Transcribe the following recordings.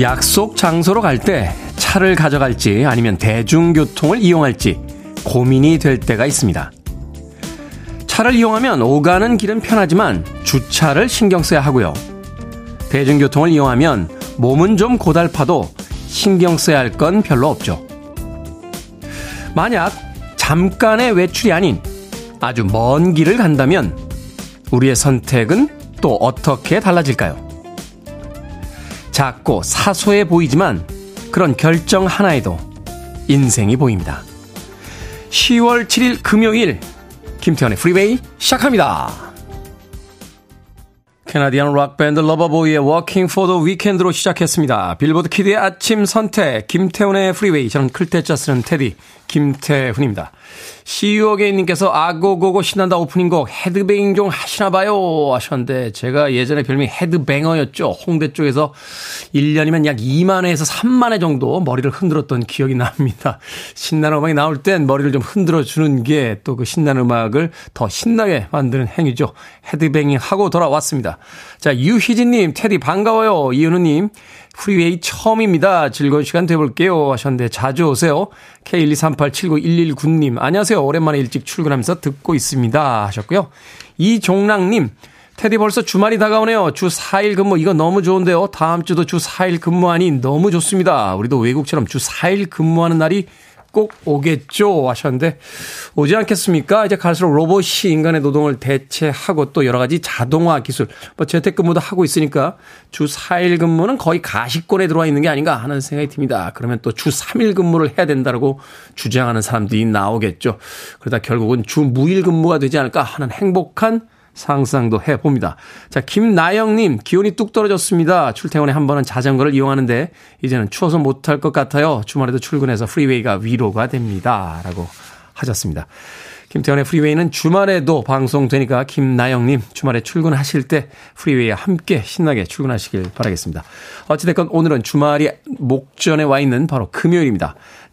약속 장소로 갈 때 차를 가져갈지 아니면 대중교통을 이용할지 고민이 될 때가 있습니다. 차를 이용하면 오가는 길은 편하지만 주차를 신경 써야 하고요. 대중교통을 이용하면 몸은 좀 고달파도 신경 써야 할 건 별로 없죠. 만약 잠깐의 외출이 아닌 아주 먼 길을 간다면 우리의 선택은 또 어떻게 달라질까요? 작고 사소해 보이지만 그런 결정 하나에도 인생이 보입니다. 10월 7일 금요일 김태훈의 프리웨이 시작합니다. Canadian 락밴드 러버보이의 Working for the Weekend로 시작했습니다. 빌보드 키드의 아침 선택 김태훈의 프리웨이 저는 클 태 자 쓰는 테디 김태훈입니다. CU어게인님께서 아고고고 신난다 오프닝곡 헤드뱅잉 좀 하시나봐요 하셨는데 제가 예전에 별명이 headbanger였죠. 홍대 쪽에서 1년이면 약 2만 회에서 3만 회 정도 머리를 흔들었던 기억이 납니다. 신나는 음악이 나올 땐 머리를 좀 흔들어주는 게 또 그 신나는 음악을 더 신나게 만드는 행위죠. 헤드뱅잉 하고 돌아왔습니다. 자 유희진님 테디 반가워요. 이은우님 프리웨이 처음입니다. 즐거운 시간 돼볼게요. 하셨는데 자주 오세요. K123879119님, 안녕하세요. 오랜만에 일찍 출근하면서 듣고 있습니다. 하셨고요. 이종랑님, 테디 벌써 주말이 다가오네요. 주 4일 근무, 이거 너무 좋은데요. 다음 주도 주 4일 근무하니 너무 좋습니다. 우리도 외국처럼 주 4일 근무하는 날이 꼭 오겠죠 하셨는데 오지 않겠습니까? 이제 갈수록 로봇이 인간의 노동을 대체하고 또 여러 가지 자동화 기술, 뭐 재택근무도 하고 있으니까 주 4일 근무는 거의 가시권에 들어와 있는 게 아닌가 하는 생각이 듭니다. 그러면 또 주 3일 근무를 해야 된다고 주장하는 사람들이 나오겠죠. 그러다 결국은 주 무일 근무가 되지 않을까 하는 행복한 상상도 해봅니다. 자, 김나영님, 기온이 뚝 떨어졌습니다. 출퇴근에 한 번은 자전거를 이용하는데, 이제는 추워서 못할 것 같아요. 주말에도 출근해서 프리웨이가 위로가 됩니다. 라고 하셨습니다. 김태현의 프리웨이는 주말에도 방송되니까 김나영님 주말에 출근하실 때 프리웨이와 함께 신나게 출근하시길 바라겠습니다. 어찌됐건 오늘은 주말이 목전에 와 있는 바로 금요일입니다.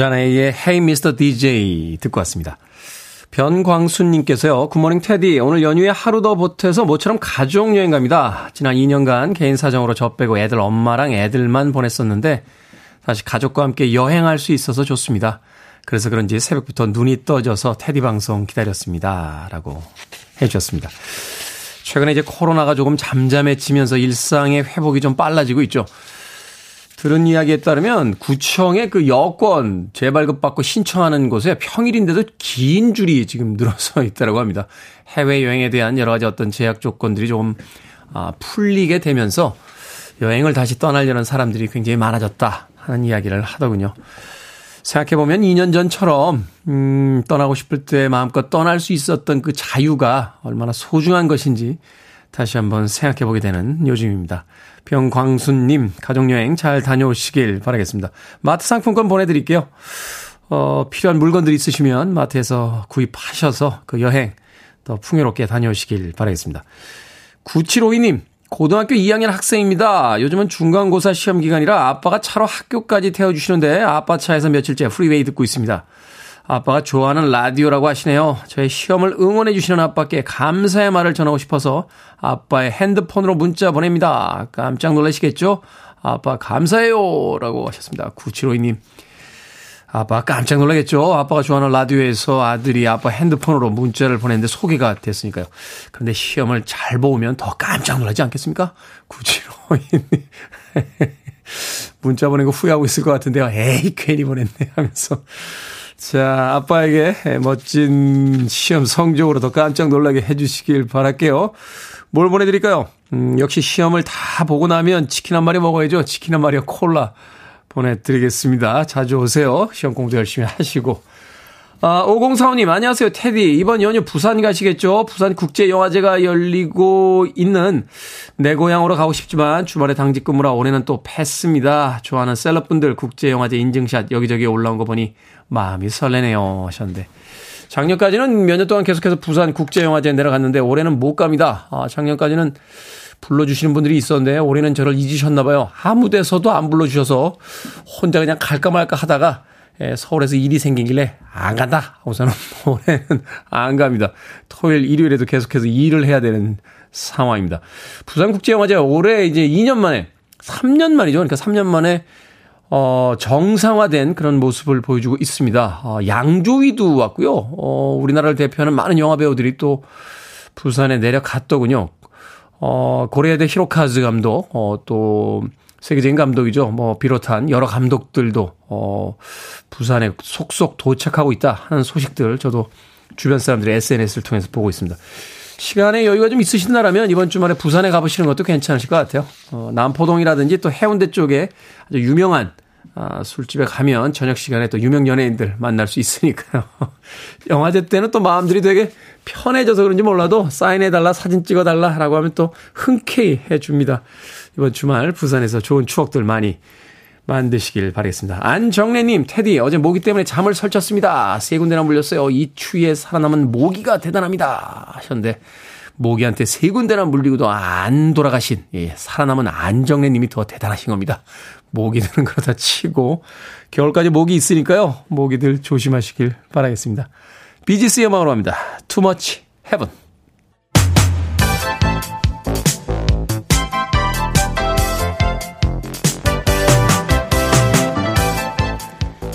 자네의 Hey Mr. DJ 듣고 왔습니다. 변광순님께서요, 굿모닝 테디. 오늘 연휴에 하루 더 보태서 모처럼 가족여행 갑니다. 지난 2년간 개인 사정으로 저 빼고 애들 엄마랑 애들만 보냈었는데, 다시 가족과 함께 여행할 수 있어서 좋습니다. 그래서 그런지 새벽부터 눈이 떠져서 테디 방송 기다렸습니다. 라고 해주셨습니다. 최근에 이제 코로나가 조금 잠잠해지면서 일상의 회복이 좀 빨라지고 있죠. 들은 이야기에 따르면 구청의 그 여권 재발급 받고 신청하는 곳에 평일인데도 긴 줄이 지금 늘어서 있다고 합니다. 해외 여행에 대한 여러 가지 어떤 제약 조건들이 좀 아, 풀리게 되면서 여행을 다시 떠나려는 사람들이 굉장히 많아졌다 하는 이야기를 하더군요. 생각해보면 2년 전처럼, 음, 떠나고 싶을 때 마음껏 떠날 수 있었던 그 자유가 얼마나 소중한 것인지 다시 한번 생각해 보게 되는 요즘입니다. 병광순님, 가족여행 잘 다녀오시길 바라겠습니다. 마트 상품권 보내드릴게요. 어, 필요한 물건들 있으시면 마트에서 구입하셔서 그 여행 더 풍요롭게 다녀오시길 바라겠습니다. 9752님, 고등학교 2학년 학생입니다. 요즘은 중간고사 시험 기간이라 아빠가 차로 학교까지 태워주시는데 아빠 차에서 며칠째 프리웨이 듣고 있습니다. 아빠가 좋아하는 라디오라고 하시네요. 저의 시험을 응원해 주시는 아빠께 감사의 말을 전하고 싶어서 아빠의 핸드폰으로 문자 보냅니다. 깜짝 놀라시겠죠? 아빠 감사해요. 라고 하셨습니다. 9752님. 아빠 깜짝 놀라겠죠? 아빠가 좋아하는 라디오에서 아들이 아빠 핸드폰으로 문자를 보냈는데 소개가 됐으니까요. 그런데 시험을 잘 보면 더 깜짝 놀라지 않겠습니까? 9752님. 문자 보낸 거 후회하고 있을 것 같은데요. 에이, 괜히 보냈네 하면서 자, 아빠에게 멋진 시험 성적으로 더 깜짝 놀라게 해주시길 바랄게요. 뭘 보내드릴까요? 음, 역시 시험을 다 보고 나면 치킨 한 마리 먹어야죠. 치킨 한 마리와 콜라 보내드리겠습니다. 자주 오세요. 시험 공부 열심히 하시고. 아, 5045님, 안녕하세요. 테디. 이번 연휴 부산 가시겠죠? 부산 국제영화제가 열리고 있는 내 고향으로 가고 싶지만 주말에 당직 근무라 올해는 또 패스입니다. 좋아하는 셀럽분들 국제영화제 인증샷 여기저기 올라온 거 보니 마음이 설레네요. 하셨는데. 작년까지는 몇 년 동안 계속해서 부산 국제영화제에 내려갔는데 올해는 못 갑니다. 아, 작년까지는 불러주시는 분들이 있었는데 올해는 저를 잊으셨나봐요. 아무 데서도 안 불러주셔서 혼자 그냥 갈까 말까 하다가 예, 서울에서 일이 생긴길래 안 간다 하고서는 올해는 안 갑니다. 토요일, 일요일에도 계속해서 일을 해야 되는 상황입니다. 부산국제영화제 올해 이제 2년 만에 3년 만이죠. 그러니까 3년 만에 어, 정상화된 그런 모습을 보여주고 있습니다. 어, 양조위도 왔고요. 어, 우리나라를 대표하는 많은 영화 배우들이 또 부산에 내려갔더군요. 어, 고레야대 히로카즈 감독, 어, 또 세계적인 감독이죠. 뭐 비롯한 여러 감독들도 어 부산에 속속 도착하고 있다 하는 소식들 저도 주변 사람들의 SNS를 통해서 보고 있습니다. 시간에 여유가 좀 있으신다라면 이번 주말에 부산에 가보시는 것도 괜찮으실 것 같아요. 어, 남포동이라든지 또 해운대 쪽에 아주 유명한 아, 술집에 가면 저녁 시간에 또 유명 연예인들 만날 수 있으니까요. 영화제 때는 또 마음들이 되게 편해져서 그런지 몰라도 사인해달라, 사진 찍어달라라고 하면 또 흔쾌히 해줍니다. 이번 주말 부산에서 좋은 추억들 많이 만드시길 바라겠습니다. 안정래님, 테디, 어제 모기 때문에 잠을 설쳤습니다. 세 군데나 물렸어요. 이 추위에 살아남은 모기가 대단합니다. 하셨는데, 모기한테 세 군데나 물리고도 안 돌아가신, 예, 살아남은 안정래님이 더 대단하신 겁니다. 모기들은 그러다 치고, 겨울까지 모기 있으니까요. 모기들 조심하시길 바라겠습니다. 비지스의 음악으로 합니다. Too much heaven.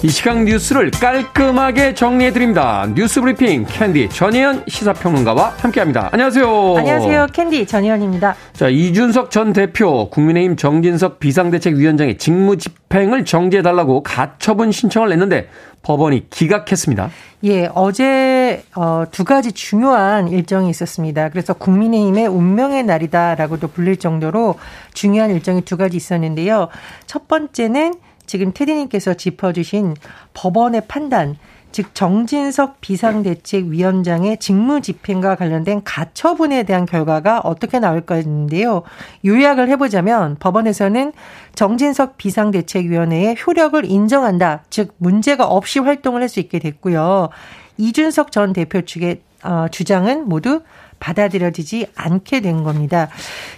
이 시각 뉴스를 깔끔하게 정리해드립니다. 뉴스 브리핑 캔디 전혜연 시사평론가와 함께합니다. 안녕하세요. 안녕하세요. 캔디 전혜연입니다. 자 이준석 전 대표 국민의힘 정진석 비상대책위원장의 직무 집행을 정지해달라고 가처분 신청을 냈는데 법원이 기각했습니다. 예, 어제 어, 두 가지 중요한 일정이 있었습니다. 그래서 국민의힘의 운명의 날이다라고도 불릴 정도로 중요한 일정이 두 가지 있었는데요. 첫 번째는 지금 테디님께서 짚어주신 법원의 판단, 즉 정진석 비상대책위원장의 직무 집행과 관련된 가처분에 대한 결과가 어떻게 나올까 했는데요. 요약을 해보자면 법원에서는 정진석 비상대책위원회의 효력을 인정한다. 즉 문제가 없이 활동을 할 수 있게 됐고요. 이준석 전 대표 측의 어, 주장은 모두 받아들여지지 않게 된 겁니다.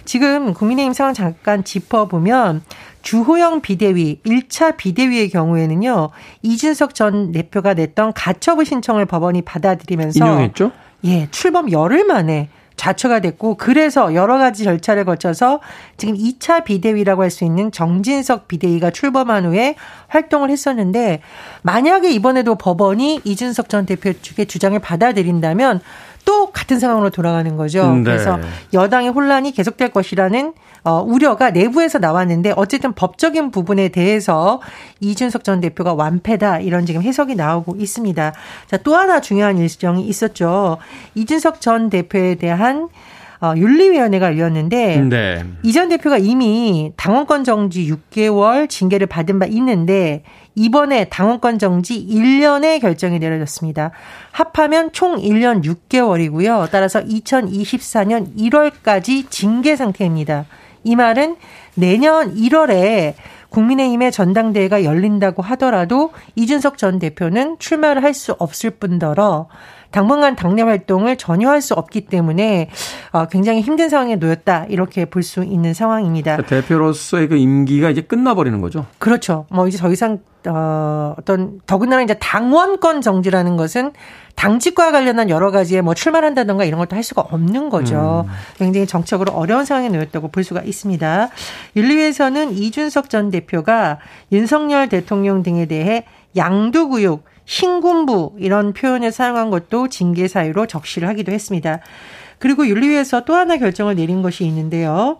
지금 국민의힘 상황 잠깐 짚어보면 주호영 비대위 1차 bi대위의 경우에는요. 이준석 전 대표가 냈던 가처분 신청을 법원이 받아들이면서 인용했죠? 예, 출범 열흘 만에 좌초가 됐고 그래서 여러 가지 절차를 거쳐서 지금 2차 비대위라고 할 수 있는 정진석 비대위가 출범한 후에 활동을 했었는데 만약에 이번에도 법원이 이준석 전 대표 측의 주장을 받아들인다면 또 같은 상황으로 돌아가는 거죠. 음, 네. 그래서 여당의 혼란이 계속될 것이라는 어, 우려가 내부에서 나왔는데 어쨌든 법적인 부분에 대해서 이준석 전 대표가 완패다 이런 지금 해석이 나오고 있습니다. 자, 또 하나 중요한 일정이 있었죠. 이준석 전 대표에 대한 어, 윤리위원회가 열렸는데 네. 이전 대표가 이미 당원권 정지 6개월 징계를 받은 바 있는데 이번에 당원권 정지 1년의 결정이 내려졌습니다. 합하면 총 1년 6개월이고요. 따라서 2024년 1월까지 징계 상태입니다. 이 말은 내년 1월에 국민의힘의 전당대회가 열린다고 하더라도 이준석 전 대표는 출마를 할 수 없을 뿐더러 당분간 당내 활동을 전혀 할 수 없기 때문에 어, 굉장히 힘든 상황에 놓였다 이렇게 볼 수 있는 상황입니다. 대표로서의 그 임기가 이제 끝나버리는 거죠. 그렇죠. 뭐 이제 더 이상 어, 어떤 더군다나 이제 당원권 정지라는 것은 당직과 관련한 여러 가지의 뭐 출마한다던가 이런 것도 할 수가 없는 거죠. 음. 굉장히 정책으로 어려운 상황에 놓였다고 볼 수가 있습니다. 윤리위에서는 이준석 전 대표가 윤석열 대통령 등에 대해 양두구육 신군부 이런 표현을 사용한 것도 징계 사유로 적시를 하기도 했습니다. 그리고 윤리위에서 또 하나 결정을 내린 것이 있는데요.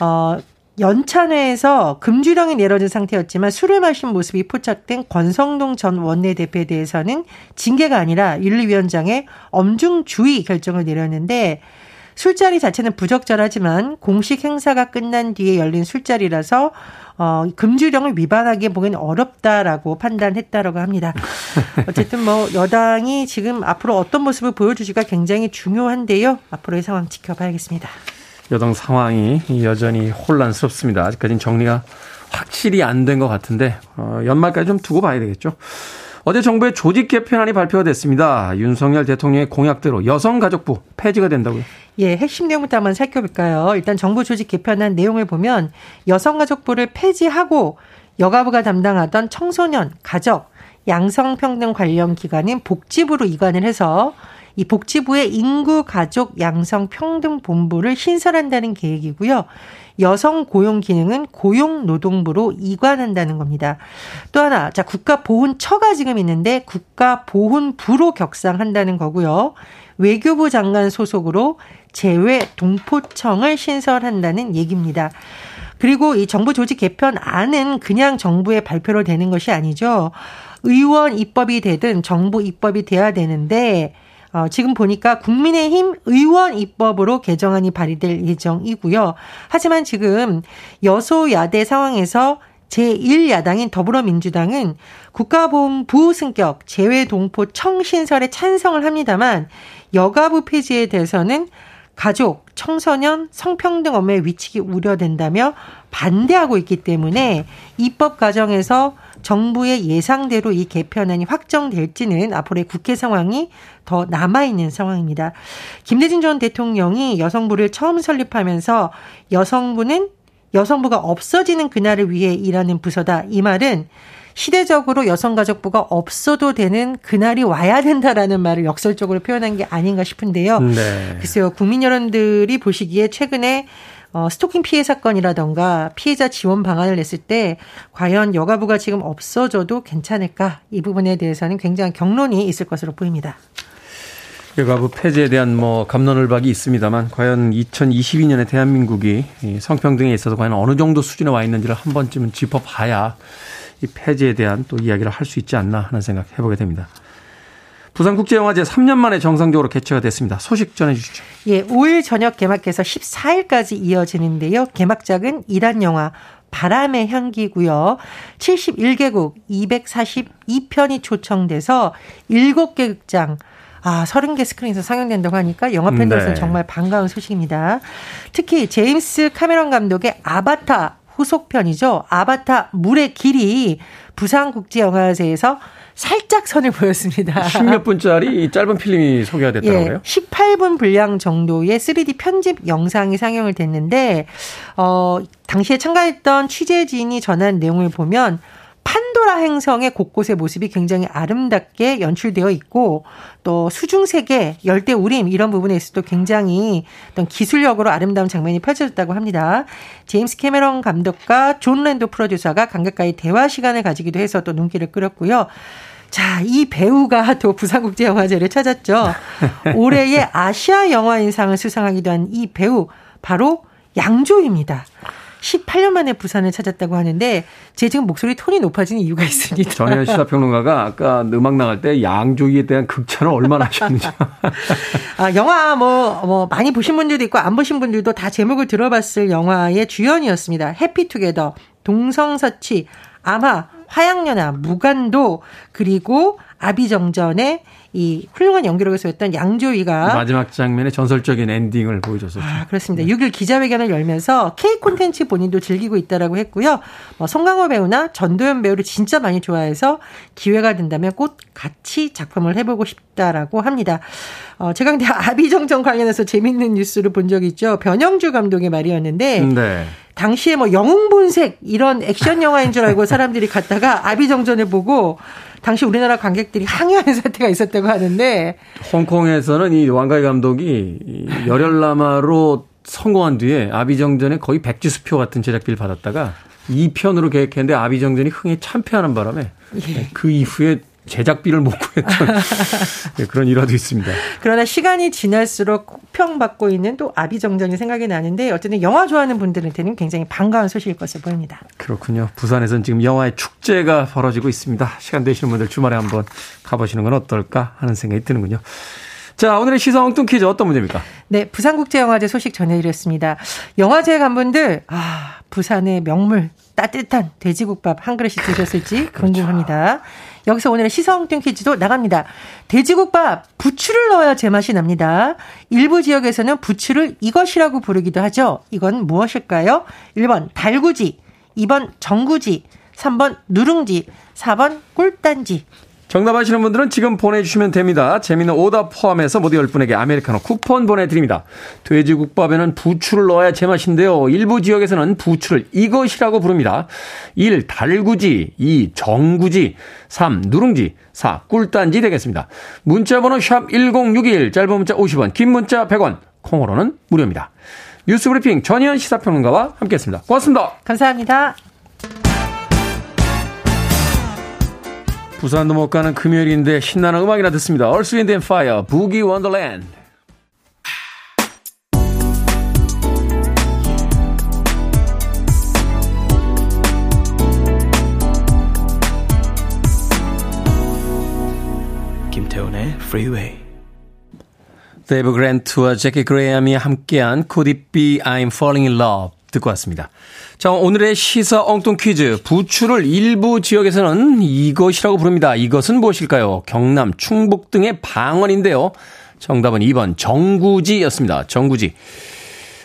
어, 연찬회에서 금주령이 내려진 상태였지만 술을 마신 모습이 포착된 권성동 전 원내대표에 대해서는 징계가 아니라 윤리위원장의 엄중주의 결정을 내렸는데 술자리 자체는 부적절하지만 공식 행사가 끝난 뒤에 열린 술자리라서 어, 금주령을 위반하기에 보기엔 어렵다라고 판단했다라고 합니다. 어쨌든 뭐 여당이 지금 앞으로 어떤 모습을 보여주지가 굉장히 중요한데요. 앞으로의 상황 지켜봐야겠습니다. 여당 상황이 여전히 혼란스럽습니다. 아직까지는 정리가 확실히 안 된 것 같은데 어, 연말까지 좀 두고 봐야 되겠죠. 어제 정부의 조직 개편안이 발표가 됐습니다. 윤석열 대통령의 공약대로 여성가족부 폐지가 된다고요? 예, 핵심 내용부터 한번 살펴볼까요? 일단 정부 조직 개편안 내용을 보면 여성가족부를 폐지하고 여가부가 담당하던 청소년, 가족, 양성평등 관련 기관인 복지부로 이관을 해서 이 복지부의 인구 가족 양성 평등 본부를 신설한다는 계획이고요. 여성 고용 기능은 고용노동부로 이관한다는 겁니다. 또 하나, 자, 국가보훈처가 지금 있는데 국가보훈부로 격상한다는 거고요. 외교부 장관 소속으로 재외 동포청을 신설한다는 얘기입니다. 그리고 이 정부 조직 개편안은 그냥 정부의 발표로 되는 것이 아니죠. 의원 입법이 되든 정부 입법이 돼야 되는데 어, 지금 보니까 국민의힘 의원 입법으로 개정안이 발의될 예정이고요. 하지만 지금 여소야대 상황에서 제1야당인 더불어민주당은 국가보훈부 승격 재외동포 청 신설에 찬성을 합니다만 여가부 폐지에 대해서는 가족, 청소년, 성평등 업무에 위치기 우려된다며 반대하고 있기 때문에 입법 과정에서 정부의 예상대로 이 개편안이 확정될지는 앞으로의 국회 상황이 더 남아있는 상황입니다. 김대중 전 대통령이 여성부를 처음 설립하면서 여성부는 여성부가 없어지는 그날을 위해 일하는 부서다. 이 말은 시대적으로 여성가족부가 없어도 되는 그날이 와야 된다라는 말을 역설적으로 표현한 게 아닌가 싶은데요. 네. 글쎄요, 국민 여러분들이 보시기에 최근에 어, 스토킹 피해 사건이라던가 피해자 지원 방안을 냈을 때 과연 여가부가 지금 없어져도 괜찮을까 이 부분에 대해서는 굉장히 경론이 있을 것으로 보입니다. 여가부 폐지에 대한 뭐 감론을박이 있습니다만 과연 2022년에 대한민국이 성평등에 있어서 과연 어느 정도 수준에 와 있는지를 한 번쯤은 짚어봐야 이 폐지에 대한 또 이야기를 할 수 있지 않나 하는 생각 해보게 됩니다. 부산국제영화제 3년 만에 정상적으로 개최가 됐습니다. 소식 전해주시죠. 예, 5일 저녁 개막해서 14일까지 이어지는데요. 개막작은 이란 영화 바람의 향기고요. 71개국 242편이 초청돼서 7개 극장 아, 30개 스크린에서 상영된다고 하니까 영화 팬들로서는 네. 정말 반가운 소식입니다. 특히 제임스 카메론 감독의 아바타 후속편이죠. 아바타 물의 길이 부산국제영화제에서 살짝 선을 보였습니다. 10몇 분짜리 짧은 필름이 소개가 됐더라고요. 예, 18분 분량 정도의 3D 편집 영상이 상영을 됐는데 어 당시에 참가했던 취재진이 전한 내용을 보면 판도라 행성의 곳곳의 모습이 굉장히 아름답게 연출되어 있고 또 수중세계, 열대 우림 이런 부분에 있어도 굉장히 어떤 기술력으로 아름다운 장면이 펼쳐졌다고 합니다. 제임스 캐메런 감독과 존 랜도 프로듀서가 관객과의 대화 시간을 가지기도 해서 또 눈길을 끌었고요. 자, 이 배우가 또 부산국제영화제를 찾았죠. 올해의 아시아 영화인상을 수상하기도 한 이 배우 바로 양조위입니다. 18년 만에 부산을 찾았다고 하는데 제 지금 목소리 톤이 높아진 이유가 있습니다. 전혜연 시사평론가가 아까 음악 나갈 때 양조위에 대한 극찬을 얼마나 하셨는지. 아, 영화 뭐, 뭐 많이 보신 분들도 있고 안 보신 분들도 다 제목을 들어봤을 영화의 주연이었습니다. 해피투게더, 동성서치, 아마, 화양연화, 무간도, 그리고 아비정전의 이 훌륭한 연기력을 보였던 양조위가 마지막 장면의 전설적인 엔딩을 보여줬었죠. 아, 그렇습니다. 6일 기자회견을 열면서 K 콘텐츠 본인도 즐기고 있다라고 했고요. 뭐 송강호 배우나 전도연 배우를 진짜 많이 좋아해서 기회가 된다면 꼭 같이 작품을 해보고 싶다라고 합니다. 어, 제가 근데 아비정전 관련해서 재밌는 뉴스를 본 적이 있죠. 변영주 감독의 말이었는데 네. 당시에 뭐 영웅본색 이런 액션 영화인 줄 알고 사람들이 갔다가 아비정전을 보고 당시 우리나라 관객들이 항의하는 사태가 있었다고 하는데 홍콩에서는 이 왕가희 감독이 열혈남마로 성공한 뒤에 아비정전에 거의 백지수표 같은 제작비를 받았다가 2편으로 계획했는데 아비정전이 흥에 참패하는 바람에 예. 그 이후에 제작비를 못 구했던 네, 그런 일화도 있습니다. 그러나 시간이 지날수록 혹평받고 있는 또 아비정전이 생각이 나는데 어쨌든 영화 좋아하는 분들한테는 굉장히 반가운 소식일 것으로 보입니다. 그렇군요. 부산에서는 지금 영화의 축제가 벌어지고 있습니다. 시간 되시는 분들 주말에 한번 가보시는 건 어떨까 하는 생각이 드는군요. 자, 오늘의 시사 엉뚱 퀴즈 어떤 문제입니까? 네, 부산국제영화제 소식 전해드렸습니다. 영화제 간 분들, 아, 부산의 명물, 따뜻한 돼지국밥 한 그릇이 드셨을지 그렇죠. 궁금합니다. 여기서 오늘의 시사엉뚱 퀴즈도 나갑니다. 돼지국밥 부추를 넣어야 제맛이 납니다. 일부 지역에서는 부추를 이것이라고 부르기도 하죠. 이건 무엇일까요? 1번 달구지, 2번 정구지, 3번 누룽지, 4번 꿀단지. 정답 아시는 분들은 지금 보내주시면 됩니다. 재미는 오답 포함해서 모두 10분에게 아메리카노 쿠폰 보내드립니다. 돼지국밥에는 부추를 넣어야 제맛인데요. 일부 지역에서는 부추를 이것이라고 부릅니다. 1. 달구지 2. 정구지 3. 누룽지 4. 꿀단지 되겠습니다. 문자번호 샵 1061 짧은 문자 50원 긴 문자 100원 콩으로는 무료입니다. 뉴스브리핑 전희연 시사평론가와 함께했습니다. 고맙습니다. 감사합니다. 부산도 못 가는 금요일인데 신나는 음악이나 듣습니다. Earth, Wind and Fire, Boogie Wonderland. 김태훈의 Freeway. 데이브 그랜트와 제키 그레이엄이 함께한 Could It Be I'm Falling in Love 듣고 왔습니다. 자, 오늘의 시사 엉뚱 퀴즈. 부추를 일부 지역에서는 이것이라고 부릅니다. 이것은 무엇일까요? 경남, 충북 등의 방언인데요. 정답은 2번 정구지였습니다. 정구지.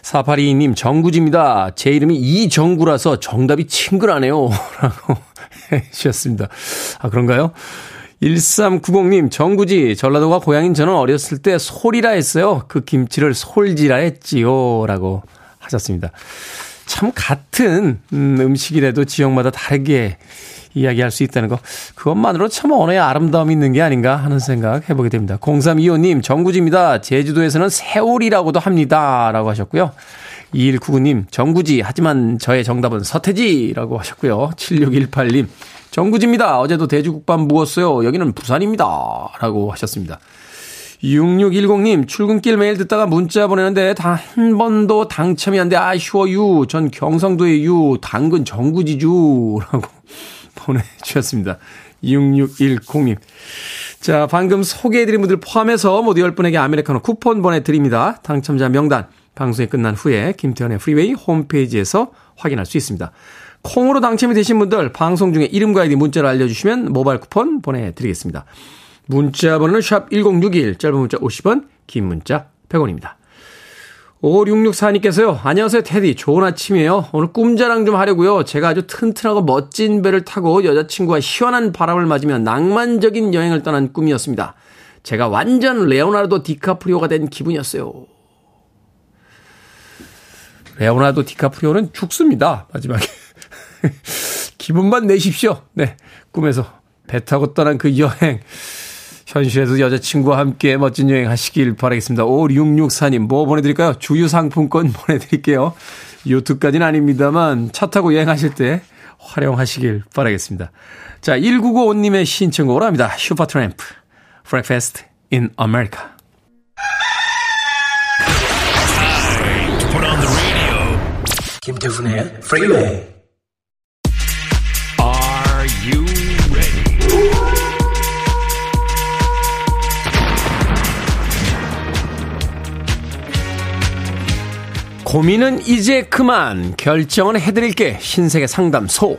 4822님, 정구지입니다. 제 이름이 이정구라서 정답이 친근하네요. 라고 해주셨습니다. 아, 그런가요? 1390님, 정구지, 전라도가 고향인 저는 어렸을 때 솔이라 했어요. 그 김치를 솔지라 했지요. 라고 하셨습니다. 참 같은 음, 음식이라도 지역마다 다르게 이야기할 수 있다는 거 그것만으로 참 언어의 아름다움이 있는 게 아닌가 하는 생각 해보게 됩니다. 0325님 정구지입니다. 제주도에서는 세월이라고도 합니다. 라고 하셨고요. 2199님 정구지 하지만 저의 정답은 서태지라고 하셨고요. 7618님 정구지입니다. 어제도 돼지국밥 묵었어요. 여기는 부산입니다. 라고 하셨습니다. 6610님, 출근길 매일 듣다가 문자 보내는데 다 한 번도 당첨이 안 돼. 아쉬워유. 전 경상도의 유. 당근 정구지주. 라고 보내주셨습니다. 6610님. 자, 방금 소개해드린 분들 포함해서 모두 10분에게 아메리카노 쿠폰 보내드립니다. 당첨자 명단 방송이 끝난 후에 김태훈의 프리웨이 홈페이지에서 확인할 수 있습니다. 콩으로 당첨이 되신 분들 방송 중에 이름과 아이디 문자를 알려주시면 모바일 쿠폰 보내드리겠습니다. 문자 번호는 샵 1061, 짧은 문자 50원, 긴 문자 100원입니다. 5664님께서요. 안녕하세요, 테디. 좋은 아침이에요. 오늘 꿈자랑 좀 하려고요. 제가 아주 튼튼하고 멋진 배를 타고 여자친구와 시원한 바람을 맞으며 낭만적인 여행을 떠난 꿈이었습니다. 제가 완전 레오나르도 디카프리오가 된 기분이었어요. 레오나르도 디카프리오는 죽습니다. 마지막에. 기분만 내십시오. 네. 꿈에서 배 타고 떠난 그 여행. 현실에도 여자친구와 함께 멋진 여행 하시길 바라겠습니다. 5664님, 뭐 보내드릴까요? 주유 상품권 보내드릴게요. 요트까지는 아닙니다만 차 타고 여행하실 때 활용하시길 바라겠습니다. 자, 1995님의 신청곡으로 합니다. 슈퍼트램프, Breakfast in America. 김태훈의 Freeway. 고민은 이제 그만. 결정은 해드릴게. 신세계 상담소.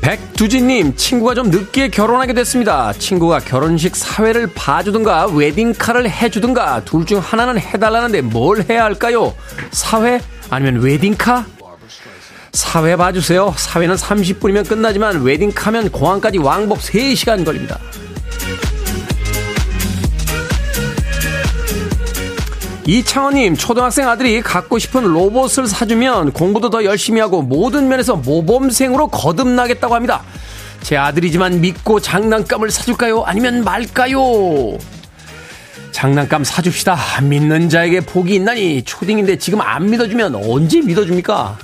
백두진님 친구가 좀 늦게 결혼하게 됐습니다. 친구가 결혼식 사회를 봐주든가 웨딩카를 해주든가 둘 중 하나는 해달라는데 뭘 해야 할까요? 사회? 아니면 웨딩카? 사회 봐주세요. 사회는 30분이면 끝나지만 웨딩카면 공항까지 왕복 3시간 걸립니다 이창원님, 초등학생 아들이 갖고 싶은 로봇을 사주면 공부도 더 열심히 하고 모든 면에서 모범생으로 거듭나겠다고 합니다. 제 아들이지만 믿고 장난감을 사줄까요? 아니면 말까요? 장난감 사줍시다. 믿는 자에게 복이 있나니 초딩인데 지금 안 믿어주면 언제 믿어줍니까?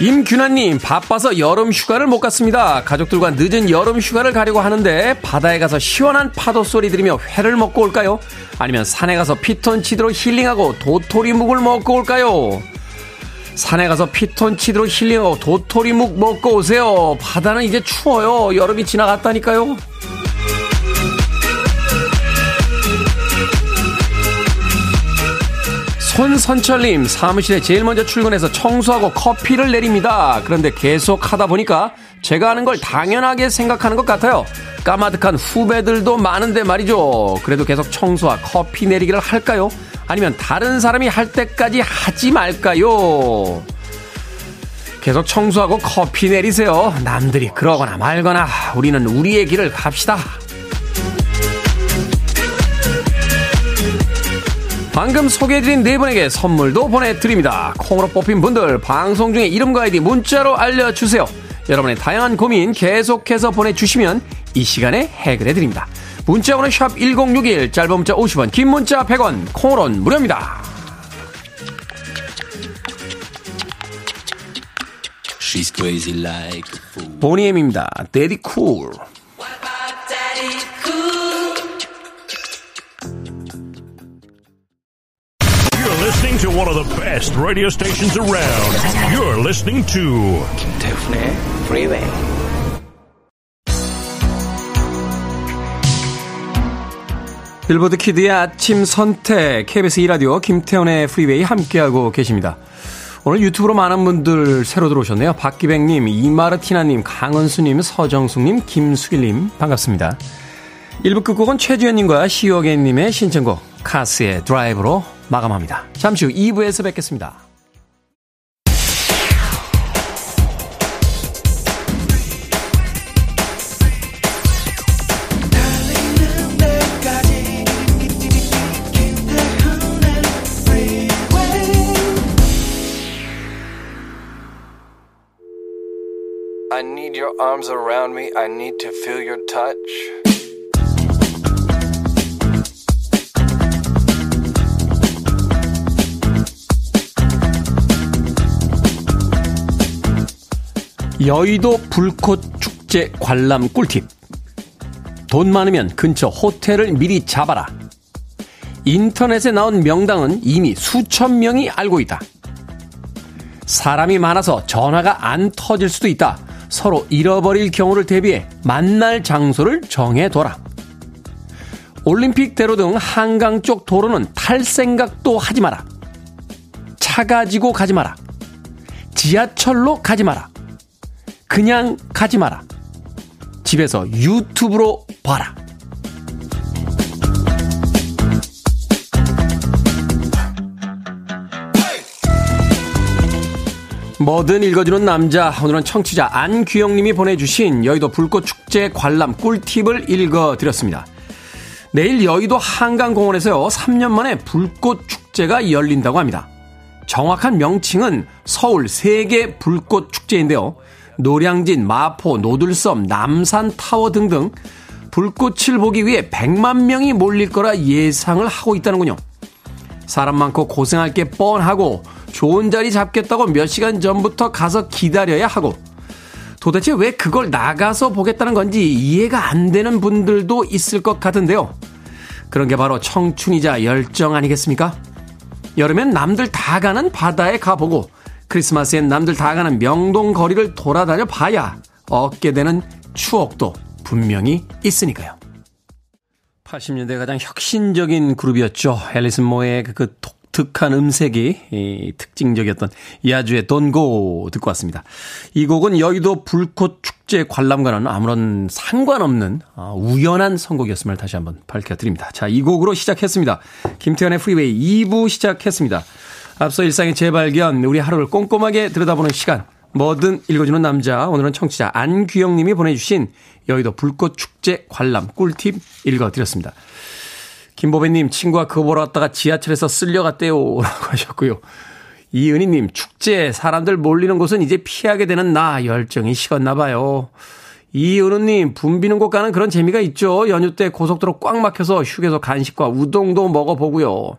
임균아님, 바빠서 여름 휴가를 못 갔습니다. 가족들과 늦은 여름 휴가를 가려고 하는데 바다에 가서 시원한 파도 소리 들으며 회를 먹고 올까요? 아니면 산에 가서 피톤치드로 힐링하고 도토리묵을 먹고 올까요? 산에 가서 피톤치드로 힐링하고 도토리묵 먹고 오세요. 바다는 이제 추워요. 여름이 지나갔다니까요. 손선철님, 사무실에 제일 먼저 출근해서 청소하고 커피를 내립니다. 그런데 계속 하다 보니까 제가 하는 걸 당연하게 생각하는 것 같아요. 까마득한 후배들도 많은데 말이죠. 그래도 계속 청소와 커피 내리기를 할까요? 아니면 다른 사람이 할 때까지 하지 말까요? 계속 청소하고 커피 내리세요. 남들이 그러거나 말거나 우리는 우리의 길을 갑시다. 방금 소개해드린 네 분에게 선물도 보내드립니다. 콩으로 뽑힌 분들 방송 중에 이름과 아이디 문자로 알려주세요. 여러분의 다양한 고민 계속해서 보내주시면 이 시간에 해결해드립니다. 문자 번호 샵 1061, 짧은 문자 50원, 긴 문자 100원, 콩으로는 무료입니다. 보니엠입니다. 데디 쿨. listening to one of the best radio stations around. You're listening to 김태훈의 Freeway. 빌보드 키드의 아침 선택 KBS 2 라디오 김태훈의 프리웨이 함께하고 계십니다. 오늘 유튜브로 많은 분들 새로 들어오셨네요. 박기백님, 이마르티나님, 강은수님, 서정숙님, 김수길님 반갑습니다. 1부 끝곡은 최주현님과 시오겐님의 신청곡 카스의 드라이브로 마감합니다. 잠시 후 2부에서 뵙겠습니다. 여의도 불꽃 축제 관람 꿀팁. 돈 많으면 근처 호텔을 미리 잡아라. 인터넷에 나온 명당은 이미 수천 명이 알고 있다. 사람이 많아서 전화가 안 터질 수도 있다. 서로 잃어버릴 경우를 대비해 만날 장소를 정해둬라. 올림픽대로 등 한강 쪽 도로는 탈 생각도 하지 마라. 차 가지고 가지 마라. 지하철로 가지 마라. 그냥 가지 마라. 집에서 유튜브로 봐라. 뭐든 읽어주는 남자. 오늘은 청취자 안규영님이 보내주신 여의도 불꽃축제 관람 꿀팁을 읽어드렸습니다. 내일 여의도 한강공원에서요, 3년 만에 불꽃축제가 열린다고 합니다. 정확한 명칭은 서울 세계 불꽃축제인데요. 노량진, 마포, 노들섬, 남산 타워 등등 불꽃을 보기 위해 100만 명이 몰릴 거라 예상을 하고 있다는군요. 사람 많고 고생할 게 뻔하고 좋은 자리 잡겠다고 몇 시간 전부터 가서 기다려야 하고 도대체 왜 그걸 나가서 보겠다는 건지 이해가 안 되는 분들도 있을 것 같은데요. 그런 게 바로 청춘이자 열정 아니겠습니까? 여름엔 남들 다 가는 바다에 가보고 크리스마스엔 남들 다 가는 명동 거리를 돌아다녀 봐야 얻게 되는 추억도 분명히 있으니까요. 80년대 가장 혁신적인 그룹이었죠. 앨리슨 모의 그 독특한 음색이 특징적이었던 야주의 돈고 듣고 왔습니다. 이 곡은 여의도 불꽃 축제 관람과는 아무런 상관없는 아, 우연한 선곡이었음을 다시 한번 밝혀드립니다. 자, 이 곡으로 시작했습니다. 김태훈의 프리웨이 2부 시작했습니다. 앞서 일상의 재발견, 우리 하루를 꼼꼼하게 들여다보는 시간. 뭐든 읽어주는 남자. 오늘은 청취자 안규영 님이 보내주신 여의도 불꽃 축제 관람 꿀팁 읽어드렸습니다. 김보배님, 친구가 그거 보러 왔다가 지하철에서 쓸려갔대요. 라고 하셨고요. 이은희님, 축제, 사람들 몰리는 곳은 이제 피하게 되는 나, 열정이 식었나 봐요. 이은우님, 붐비는 곳 가는 그런 재미가 있죠. 연휴 때 고속도로 꽉 막혀서 휴게소 간식과 우동도 먹어보고요.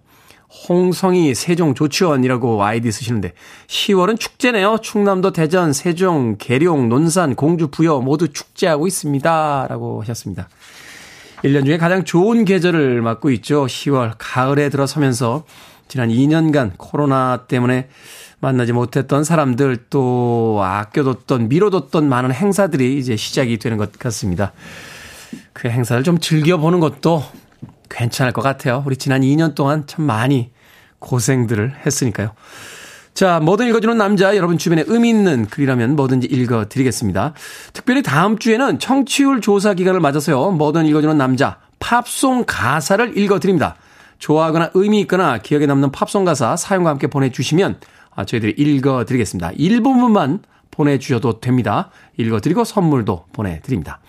홍성이 세종 조치원이라고 아이디 쓰시는데 10월은 축제네요. 충남도 대전, 세종, 계룡, 논산, 공주, 부여 모두 축제하고 있습니다. 라고 하셨습니다. 1년 중에 가장 좋은 계절을 맞고 있죠. 10월 가을에 들어서면서 지난 2년간 코로나 때문에 만나지 못했던 사람들 또 아껴뒀던 미뤄뒀던 많은 행사들이 이제 시작이 되는 것 같습니다. 그 행사를 좀 즐겨보는 것도 괜찮을 것 같아요. 우리 지난 2년 동안 참 많이 고생들을 했으니까요. 자, 뭐든 읽어주는 남자, 여러분 주변에 의미 있는 글이라면 뭐든지 읽어드리겠습니다. 특별히 다음 주에는 청취율 조사 기간을 맞아서요. 뭐든 읽어주는 남자, 팝송 가사를 읽어드립니다. 좋아하거나 의미 있거나 기억에 남는 팝송 가사 사용과 함께 보내주시면 아, 저희들이 읽어드리겠습니다. 일부분만 보내주셔도 됩니다. 읽어드리고 선물도 보내드립니다.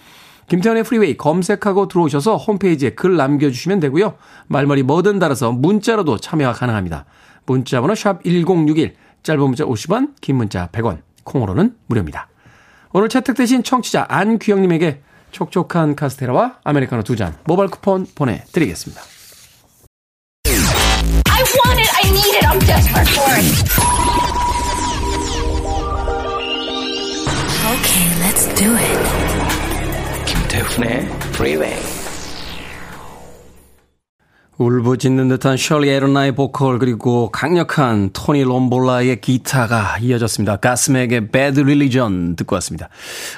김태훈의 프리웨이 검색하고 들어오셔서 홈페이지에 글 남겨주시면 되고요. 말머리 뭐든 달아서 문자로도 참여가 가능합니다. 문자번호 샵 1061, 짧은 문자 50원, 긴 문자 100원, 콩으로는 무료입니다. 오늘 채택되신 청취자 안규영님에게 촉촉한 카스테라와 아메리카노 두 잔 모바일 쿠폰 보내드리겠습니다. I want it, I need it, I'm desperate for it. Okay, let's do it. 김태훈의 Freeway. 울부짖는 듯한 설리 에르나의 보컬 그리고 강력한 토니 롬볼라의 기타가 이어졌습니다. Godsmack의 Bad Religion 듣고 왔습니다.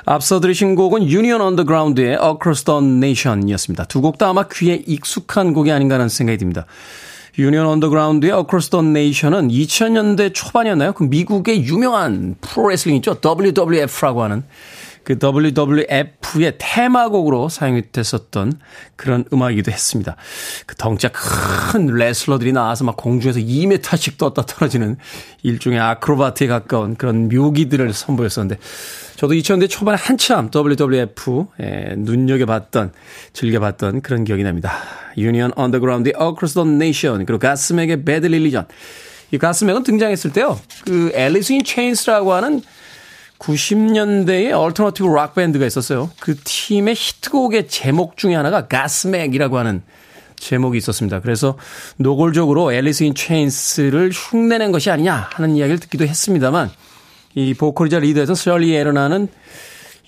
앞서 들으신 곡은 Union Underground의 Across the Nation이었습니다. 두 곡 다 아마 귀에 익숙한 곡이 아닌가 하는 생각이 듭니다. Union Underground의 Across the Nation은 2000년대 초반이었나요? 그 미국의 유명한 프로레슬링 있죠? WWF라고 하는 그 WWF의 테마곡으로 사용이 됐었던 그런 음악이기도 했습니다. 그 덩치가 큰 레슬러들이 나와서 막 공중에서 2m씩 떴다 떨어지는 일종의 아크로바트에 가까운 그런 묘기들을 선보였었는데 저도 2000년대 초반에 한참 WWF에 눈여겨봤던, 즐겨봤던 그런 기억이 납니다. Union Underground의 Across the Nation 그리고 Godsmack의 Bad Religion 이 Godsmack은 등장했을 때요. 그 Alice in Chains라고 하는 90년대에 얼터너티브 락 밴드가 있었어요. 그 팀의 히트곡의 제목 중에 하나가 God Smack이라고 하는 제목이 있었습니다. 그래서 노골적으로 Alice in Chains를 흉내낸 것이 아니냐 하는 이야기를 듣기도 했습니다만 이 보컬이자 리더에서 설리 에르나는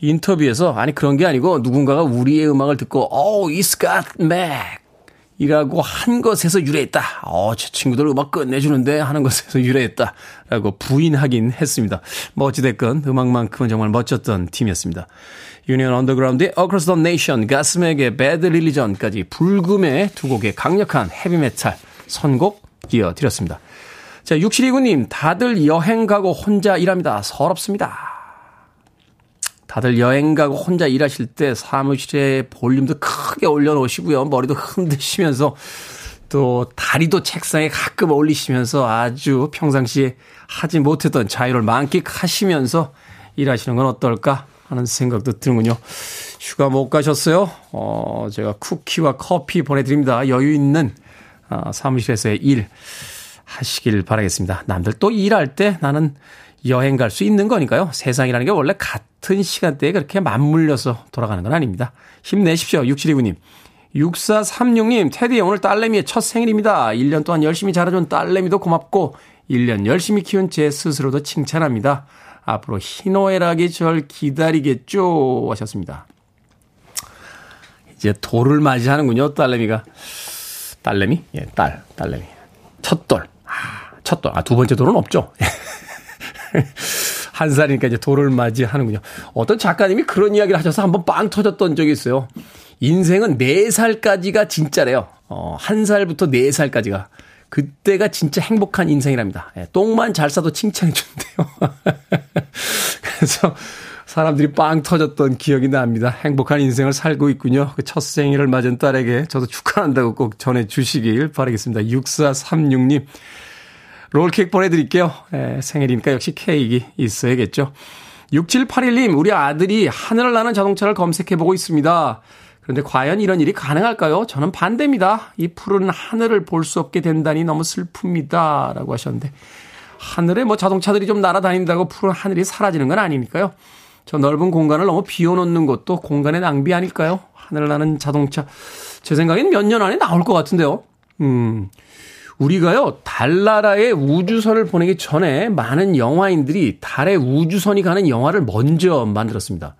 인터뷰에서 아니 그런 게 아니고 누군가가 우리의 음악을 듣고 it's God Smack 이라고 한 것에서 유래했다. 어, 제 친구들 음악 끝내주는데 하는 것에서 유래했다. 라고 부인하긴 했습니다. 뭐 어찌됐건 음악만큼은 정말 멋졌던 팀이었습니다. Union Underground의 Across the Nation, Godsmack의 Bad Religion까지 불금의 두 곡의 강력한 헤비메탈 선곡 이어드렸습니다. 자, 6729님, 다들 여행 가고 혼자 일합니다. 서럽습니다. 다들 여행 가고 혼자 일하실 때 사무실에 볼륨도 크게 올려놓으시고요. 머리도 흔드시면서 또 다리도 책상에 가끔 올리시면서 아주 평상시에 하지 못했던 자유를 만끽하시면서 일하시는 건 어떨까 하는 생각도 드는군요. 휴가 못 가셨어요? 어, 제가 쿠키와 커피 보내드립니다. 여유 있는 어, 사무실에서의 일 하시길 바라겠습니다. 남들 또 일할 때 나는 여행 갈 수 있는 거니까요. 세상이라는 게 원래 같은 시간대에 그렇게 맞물려서 돌아가는 건 아닙니다. 힘내십시오. 6729님. 6436님, 테디 오늘 딸내미의 첫 생일입니다. 1년 동안 열심히 자라준 딸내미도 고맙고, 1년 열심히 키운 제 스스로도 칭찬합니다. 앞으로 희노애락이 절 기다리겠죠. 하셨습니다. 이제 돌을 맞이하는군요, 딸내미가. 딸내미? 예, 딸, 딸내미. 첫 돌. 아, 첫 돌. 아, 두 번째 돌은 없죠. 한 살이니까 이제 돌을 맞이하는군요. 어떤 작가님이 그런 이야기를 하셔서 한번 빵 터졌던 적이 있어요. 인생은 4살까지가 진짜래요. 어, 한 살부터 4살까지가. 그때가 진짜 행복한 인생이랍니다. 예, 똥만 잘 싸도 칭찬해 준대요. 그래서 사람들이 빵 터졌던 기억이 납니다. 행복한 인생을 살고 있군요. 그 첫 생일을 맞은 딸에게 저도 축하한다고 꼭 전해 주시길 바라겠습니다. 6436님. 롤케이크 보내드릴게요. 에, 예, 생일이니까 역시 케이크 있어야겠죠. 6781님, 우리 아들이 하늘을 나는 자동차를 검색해보고 있습니다. 그런데 과연 이런 일이 가능할까요? 저는 반대입니다. 이 푸른 하늘을 볼 수 없게 된다니 너무 슬픕니다. 라고 하셨는데, 하늘에 뭐 자동차들이 좀 날아다닌다고 푸른 하늘이 사라지는 건 아니니까요. 저 넓은 공간을 너무 비워놓는 것도 공간의 낭비 아닐까요? 하늘을 나는 자동차. 제 생각엔 몇 년 안에 나올 것 같은데요. 음. 우리가요, 달나라에 우주선을 보내기 전에 많은 영화인들이 달에 우주선이 가는 영화를 먼저 만들었습니다.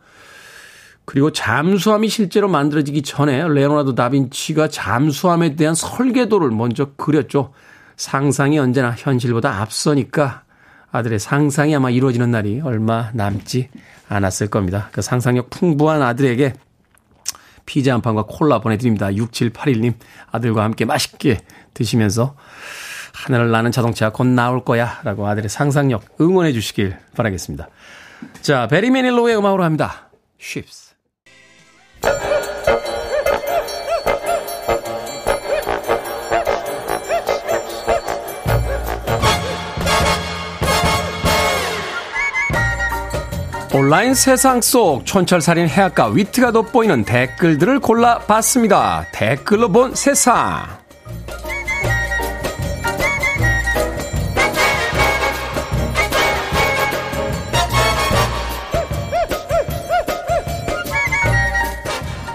그리고 잠수함이 실제로 만들어지기 전에 레오나르도 다빈치가 잠수함에 대한 설계도를 먼저 그렸죠. 상상이 언제나 현실보다 앞서니까 아들의 상상이 아마 이루어지는 날이 얼마 남지 않았을 겁니다. 그 상상력 풍부한 아들에게 피자 한 판과 콜라 보내드립니다. 6781님 아들과 함께 맛있게 드시면서 하늘을 나는 자동차 곧 나올 거야 라고 아들의 상상력 응원해 주시길 바라겠습니다. 자, 베리 메닐로의 음악으로 합니다. Ships. 온라인 세상 속 촌철살인 해악과 위트가 돋보이는 댓글들을 골라봤습니다. 댓글로 본 세상.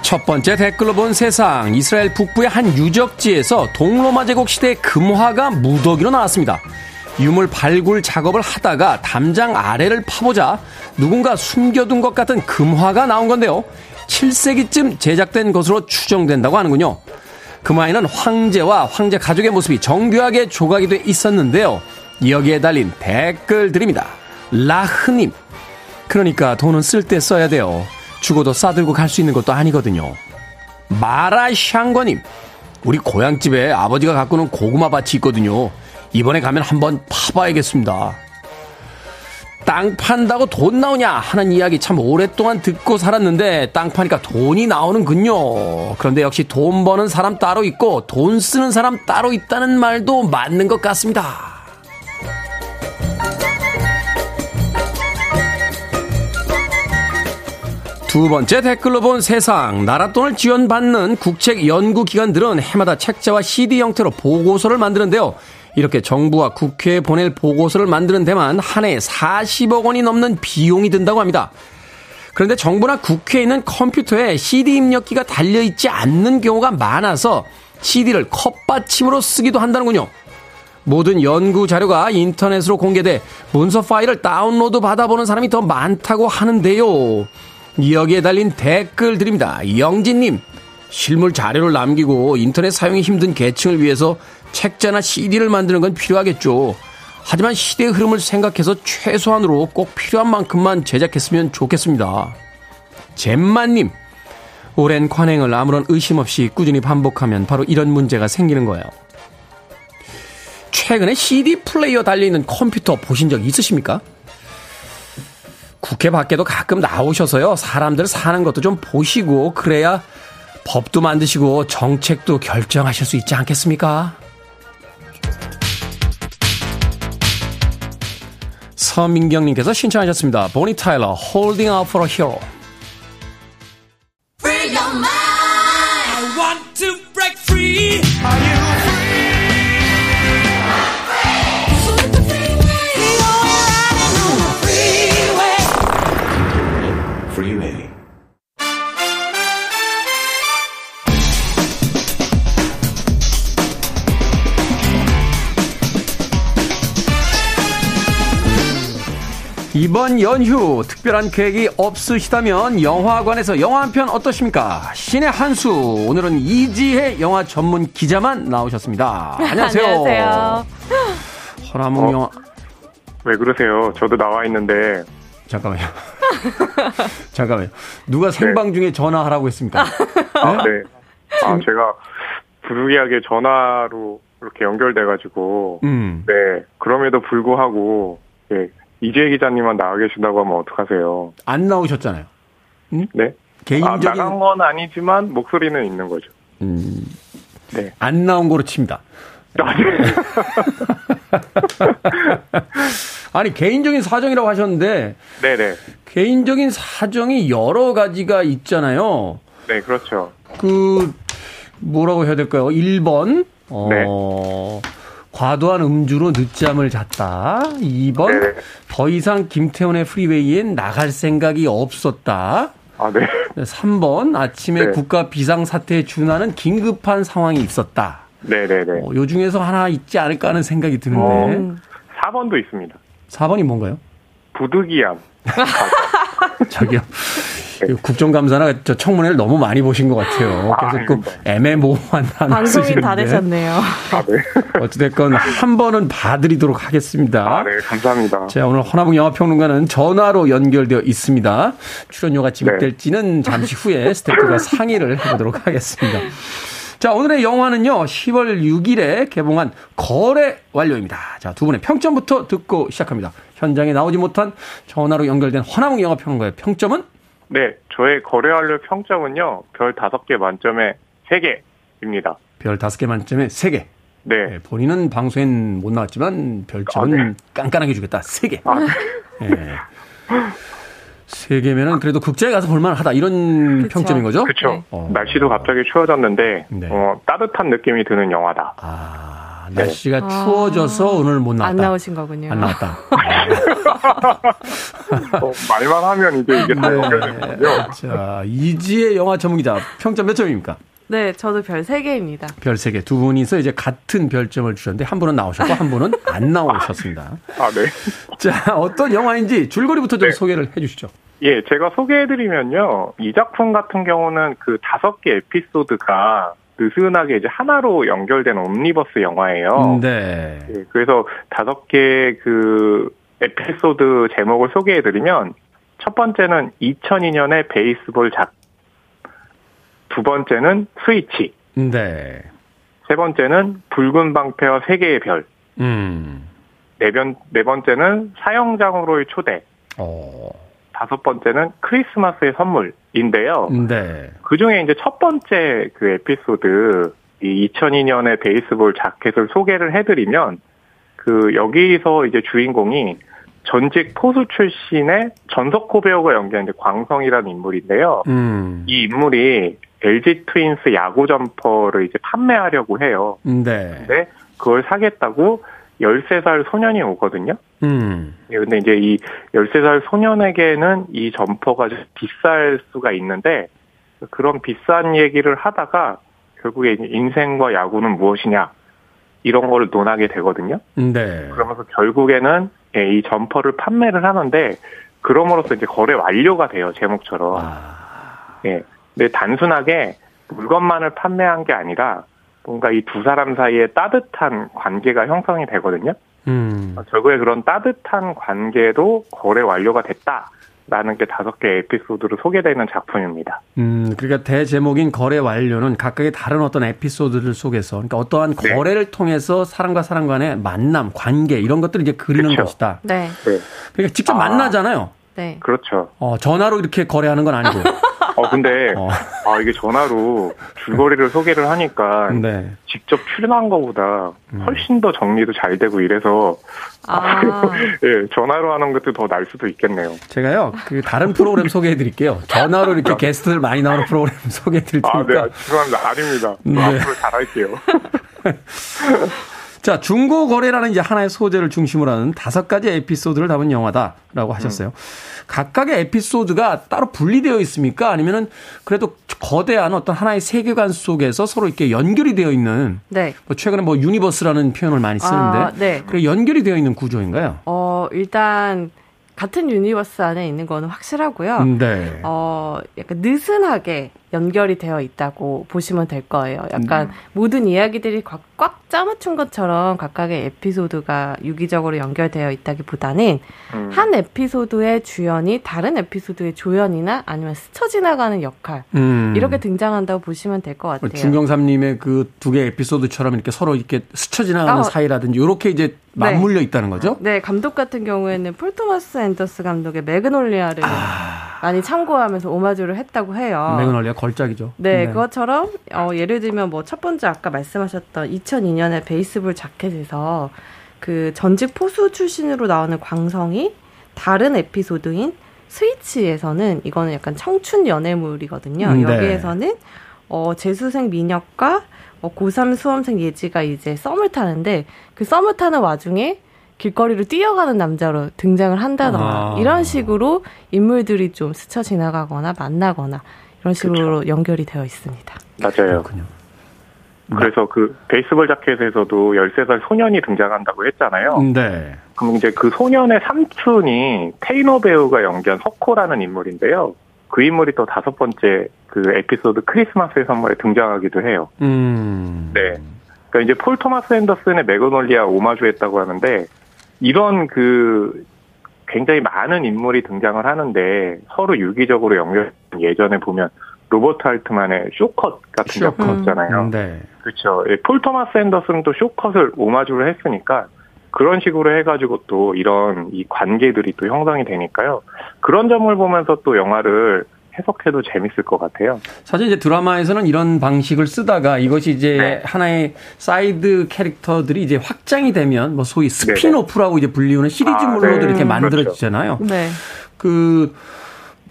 첫 번째 댓글로 본 세상. 이스라엘 북부의 한 유적지에서 동로마 제국 시대 금화가 무더기로 나왔습니다. 유물 발굴 작업을 하다가 담장 아래를 파보자 누군가 숨겨둔 것 같은 금화가 나온 건데요. 7세기쯤 제작된 것으로 추정된다고 하는군요. 금화에는 황제와 황제 가족의 모습이 정교하게 조각이 돼 있었는데요. 여기에 달린 댓글들입니다. 라흐님. 그러니까 돈은 쓸 때 써야 돼요. 죽어도 싸들고 갈 수 있는 것도 아니거든요. 마라샹거님, 우리 고향집에 아버지가 가꾸는 고구마 밭이 있거든요. 이번에 가면 한번 파봐야겠습니다. 땅 판다고 돈 나오냐 하는 이야기 참 오랫동안 듣고 살았는데 땅 파니까 돈이 나오는군요. 그런데 역시 돈 버는 사람 따로 있고 돈 쓰는 사람 따로 있다는 말도 맞는 것 같습니다. 두 번째 댓글로 본 세상. 나라돈을 지원받는 국책 연구기관들은 해마다 책자와 CD 형태로 보고서를 만드는데요. 이렇게 정부와 국회에 보낼 보고서를 만드는 데만 한 해에 40억 원이 넘는 비용이 든다고 합니다. 그런데 정부나 국회에 있는 컴퓨터에 CD 입력기가 달려있지 않는 경우가 많아서 CD를 컵받침으로 쓰기도 한다는군요. 모든 연구 자료가 인터넷으로 공개돼 문서 파일을 다운로드 받아보는 사람이 더 많다고 하는데요. 여기에 달린 댓글 드립니다. 영진님, 실물 자료를 남기고 인터넷 사용이 힘든 계층을 위해서 책자나 CD를 만드는 건 필요하겠죠. 하지만 시대의 흐름을 생각해서 최소한으로 꼭 필요한 만큼만 제작했으면 좋겠습니다. 잼마님, 오랜 관행을 아무런 의심 없이 꾸준히 반복하면 바로 이런 문제가 생기는 거예요. 최근에 CD 플레이어 달려있는 컴퓨터 보신 적 있으십니까? 국회 밖에도 가끔 나오셔서요. 사람들 사는 것도 좀 보시고 그래야 법도 만드시고 정책도 결정하실 수 있지 않겠습니까? 서민경님께서 신청하셨습니다. 보니 타일러, Holding Out for a Hero. 이번 연휴 특별한 계획이 없으시다면 영화관에서 영화 한 편 어떠십니까? 신의 한수 오늘은 이지혜 영화 전문 기자만 나오셨습니다. 안녕하세요. 안녕하세요. 허라몽 어, 영화 왜 그러세요? 저도 나와 있는데 잠깐만요. 잠깐만요. 누가 네. 생방 중에 전화하라고 했습니까? 아, 네. 네. 아, 제가 부득이하게 전화로 이렇게 연결돼가지고, 음. 네. 그럼에도 불구하고, 네. 이재 기자님만 나와 계신다고 하면 어떡하세요? 안 나오셨잖아요. 응? 네. 개인적인 아, 나간 건 아니지만 목소리는 있는 거죠. 음. 네. 안 나온 거로 칩니다. 아, 네. 아니 개인적인 사정이라고 하셨는데 네네 개인적인 사정이 여러 가지가 있잖아요. 네 그렇죠. 그 뭐라고 해야 될까요? 1번 어 네. 과도한 음주로 늦잠을 잤다. 2번 네. 더 이상 김태훈의 프리웨이엔 나갈 생각이 없었다. 아, 네. 3번 아침에 네. 국가 비상 사태에 준하는 긴급한 상황이 있었다. 네 네 네. 어, 요 중에서 하나 있지 않을까 하는 생각이 드는데. 어, 4번도 있습니다. 4번이 뭔가요? 부득이함. 저기요. 네. 국정감사나 저 청문회를 너무 많이 보신 것 같아요. 아, 그래서 그 애매모호한 단어 방송인 다 되셨네요. 아, 네. 어찌됐건 한 번은 봐드리도록 하겠습니다. 아, 네, 감사합니다. 자, 오늘 허나봉 영화평론가는 전화로 연결되어 있습니다. 출연료가 지급될지는 네. 잠시 후에 스태프가 상의를 해보도록 하겠습니다. 자, 오늘의 영화는요, 10월 6일에 개봉한 거래 완료입니다. 자, 두 분의 평점부터 듣고 시작합니다. 현장에 나오지 못한 전화로 연결된 허나봉 영화평론가의 평점은? 네, 저의 거래 완료 평점은요, 별 5개 만점에 3개입니다. 별 5개 만점에 3개. 네. 네. 본인은 방송엔 못 나왔지만 별점은 아, 네. 깐깐하게 주겠다. 3개. 아, 네. 네. 세 개면은 그래도 극장에 가서 볼만하다 이런 그쵸. 평점인 거죠? 그렇죠. 네. 어. 날씨도 갑자기 추워졌는데 네. 어, 따뜻한 느낌이 드는 영화다. 아 날씨가 네. 추워져서 아. 오늘 못 나왔다. 안 나오신 거군요. 안 나왔다. 어, 말만 하면 이제 이게 다 네. 연결되는군요. 자 이지의 영화 전문기자 평점 몇 점입니까? 네, 저도 별 3개입니다. 별 3개. 두 분이서 이제 같은 별점을 주셨는데 한 분은 나오셨고 한 분은 안 나오셨습니다. 아, 네. 자, 어떤 영화인지 줄거리부터 좀 네. 소개를 해 주시죠. 예, 제가 소개해드리면요. 이 작품 같은 경우는 그 다섯 개 에피소드가 느슨하게 이제 하나로 연결된 옴니버스 영화예요. 네. 예, 그래서 다섯 개 그 에피소드 제목을 소개해드리면 첫 번째는 2002년의 베이스볼 작, 두 번째는 스위치. 네. 세 번째는 붉은 방패와 세 개의 별. 음. 네, 번, 네 번째는 사형장으로의 초대. 어. 다섯 번째는 크리스마스의 선물인데요. 네. 그 중에 이제 첫 번째 그 에피소드, 이 2002년의 베이스볼 자켓을 소개를 해드리면, 그, 여기서 이제 주인공이 전직 포수 출신의 전석호 배우가 연기한 이제 광성이라는 인물인데요. 음. 이 인물이 LG 트윈스 야구 점퍼를 이제 판매하려고 해요. 네. 근데 그걸 사겠다고 13살 소년이 오거든요. 음. 예, 근데 이제 이 13살 소년에게는 이 점퍼가 비쌀 수가 있는데 그런 비싼 얘기를 하다가 결국에 인생과 야구는 무엇이냐 이런 거를 논하게 되거든요. 네. 그러면서 결국에는 예, 이 점퍼를 판매를 하는데 그럼으로써 이제 거래 완료가 돼요 제목처럼. 아. 예. 근데 단순하게 물건만을 판매한 게 아니라 뭔가 이 두 사람 사이에 따뜻한 관계가 형성이 되거든요. 음. 결국에 그런 따뜻한 관계도 거래 완료가 됐다. 라는 게 다섯 개 에피소드로 소개되는 작품입니다. 음, 그러니까 대제목인 거래 완료는 각각의 다른 어떤 에피소드를 속에서, 그러니까 어떠한 네. 거래를 통해서 사람과 사람 간의 만남, 관계, 이런 것들을 이제 그리는 그렇죠. 것이다. 네. 네. 그러니까 직접 아, 만나잖아요. 네. 그렇죠. 어, 전화로 이렇게 거래하는 건 아니고. 어, 근데, 어. 아, 이게 전화로 줄거리를 소개를 하니까, 네. 직접 출연한 것보다 음. 훨씬 더 정리도 잘 되고 이래서, 아. 예, 전화로 하는 것도 더 날 수도 있겠네요. 제가요, 그, 다른 프로그램 소개해 드릴게요. 전화로 이렇게 게스트들 많이 나오는 프로그램 소개해 드릴 테니까. 아, 네, 죄송합니다. 아닙니다. 네. 앞으로 잘할게요. 자, 중고 거래라는 이제 하나의 소재를 중심으로 하는 다섯 가지 에피소드를 담은 영화다라고 하셨어요. 음. 각각의 에피소드가 따로 분리되어 있습니까? 아니면은 그래도 거대한 어떤 하나의 세계관 속에서 서로 이렇게 연결이 되어 있는 네. 뭐 최근에 뭐 universe라는 표현을 많이 쓰는데 아, 네. 그래 연결이 되어 있는 구조인가요? 어, 일단 같은 universe 안에 있는 거는 확실하고요. 네. 어, 약간 느슨하게 연결이 되어 있다고 보시면 될 거예요. 약간 음. 모든 이야기들이 꽉, 꽉 짜맞춘 것처럼 각각의 에피소드가 유기적으로 연결되어 있다기보다는 음. 한 에피소드의 주연이 다른 에피소드의 조연이나 아니면 스쳐 지나가는 역할 음. 이렇게 등장한다고 보시면 될 것 같아요. 중경삼림의 그 두 개 에피소드처럼 이렇게 서로 이렇게 스쳐 지나가는 어. 사이라든지 이렇게 이제 네. 맞물려 네. 있다는 거죠? 네, 감독 같은 경우에는 폴 토마스 앤더슨 감독의 Magnolia를 아. 많이 참고하면서 오마주를 했다고 해요. Magnolia 걸작이죠. 네, 네. 그것처럼 어, 예를 들면 뭐 첫 번째 아까 말씀하셨던 2002년에 베이스볼 자켓에서 그 전직 포수 출신으로 나오는 광성이 다른 에피소드인 스위치에서는 이거는 약간 청춘 연애물이거든요. 음, 네. 여기에서는 어, 재수생 민혁과 어, 고3 수험생 예지가 이제 썸을 타는데 그 썸을 타는 와중에 길거리를 뛰어가는 남자로 등장을 한다던가 아. 이런 식으로 인물들이 좀 스쳐 지나가거나 만나거나 이런 식으로 그렇죠. 연결이 되어 있습니다. 맞아요. 그렇군요. 그래서 그 베이스볼 자켓에서도 13살 소년이 등장한다고 했잖아요. 네. 그럼 이제 그 소년의 삼촌이 테이너 배우가 연기한 석호라는 인물인데요. 그 인물이 또 다섯 번째 그 에피소드 크리스마스의 선물에 등장하기도 해요. 음. 네. 그러니까 이제 폴 토마스 앤더슨의 Magnolia 오마주했다고 하는데 이런 그 굉장히 많은 인물이 등장을 하는데 서로 유기적으로 연결 예전에 보면 로버트 알트만의 Short Cuts 같은 Short Cuts. 작품 있잖아요. 음, 네. 그렇죠. 예, 폴 토마스 앤더슨도 쇼컷을 오마주를 했으니까 그런 식으로 해가지고 또 이런 이 관계들이 또 형성이 되니까요. 그런 점을 보면서 또 영화를 해석해도 재밌을 것 같아요. 사실 이제 드라마에서는 이런 방식을 쓰다가 이것이 이제 네. 하나의 사이드 캐릭터들이 이제 확장이 되면 뭐 소위 spin-off라고 이제 불리우는 시리즈물로도 아, 네. 이렇게 만들어지잖아요. 그렇죠. 네. 그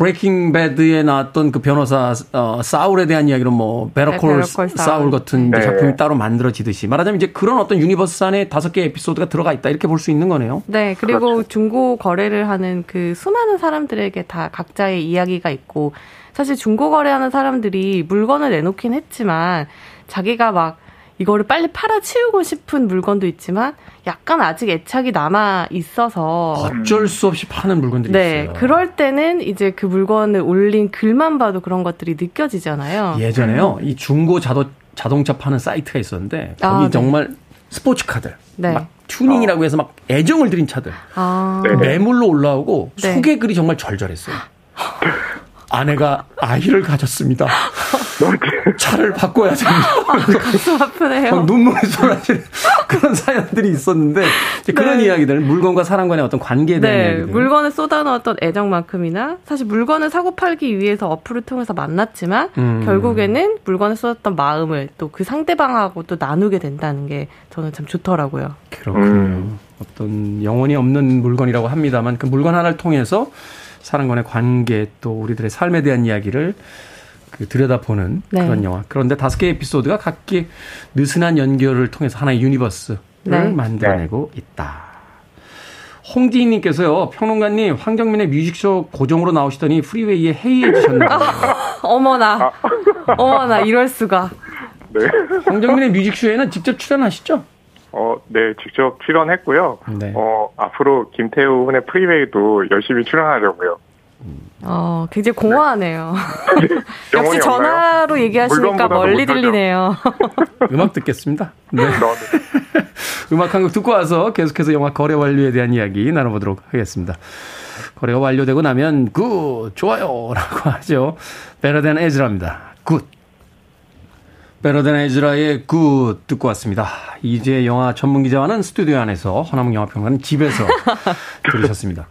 Breaking Bad에 나왔던 그 변호사 어, Saul에 대한 이야기로 뭐 Better Call 네, Saul 같은 네. 작품이 따로 만들어지듯이 말하자면 이제 그런 어떤 universe 안에 다섯 개 에피소드가 들어가 있다 이렇게 볼 수 있는 거네요. 네, 그리고 그렇죠. 중고 거래를 하는 그 수많은 사람들에게 다 각자의 이야기가 있고 사실 중고 거래하는 사람들이 물건을 내놓긴 했지만 자기가 막 이거를 빨리 팔아치우고 싶은 물건도 있지만 약간 아직 애착이 남아 있어서 어쩔 수 없이 파는 물건들이 네, 있어요. 그럴 때는 이제 그 물건을 올린 글만 봐도 그런 것들이 느껴지잖아요. 예전에요. 이 중고 자도, 자동차 파는 사이트가 있었는데 거기 아, 네. 정말 스포츠 카들 네. 막 튜닝이라고 해서 막 애정을 들인 차들 아. 매물로 올라오고 네. 소개글이 정말 절절했어요. 아내가 아이를 가졌습니다. 차를 바꿔야 됩니다. 아, 가슴 아프네요. 눈물이 쏟아지는 그런 사연들이 있었는데 그런 네. 이야기들 물건과 사람 간의 어떤 관계에 대한 네, 이야기들. 물건을 쏟아놓았던 애정만큼이나 사실 물건을 사고 팔기 위해서 어플을 통해서 만났지만 음. 결국에는 물건을 쏟았던 마음을 또 그 상대방하고 또 나누게 된다는 게 저는 참 좋더라고요. 그렇군요. 음. 어떤 영혼이 없는 물건이라고 합니다만 그 물건 하나를 통해서 사람간의 관계 또 우리들의 삶에 대한 이야기를 그 들여다보는 네. 그런 영화. 그런데 다섯 개의 에피소드가 각기 느슨한 연결을 통해서 하나의 universe를 네. 만들어내고 있다. 홍지인님께서요, 평론가님, 황정민의 뮤직쇼 고정으로 나오시더니 프리웨이에 해이해지셨나요? 어머나, 어머나, 이럴 수가. 네. 황정민의 뮤직쇼에는 직접 출연하시죠? 어, 네, 직접 출연했고요. 네. 어, 앞으로 김태훈의 프리웨이도 열심히 출연하려고요. 어, 굉장히 공허하네요. 네. 역시 전화로 얘기하시니까 멀리 들리네요. 음악 듣겠습니다. 네. 네. 음악 한 곡 듣고 와서 계속해서 영화 거래 완료에 대한 이야기 나눠보도록 하겠습니다. 거래가 완료되고 나면 Good, 좋아요 라고 하죠. Better Than Ezra입니다. Good. Better Than Ezra의 Good 듣고 왔습니다. 이제 영화 전문 기자와는 스튜디오 안에서 허남웅 영화평론가는 집에서 들으셨습니다.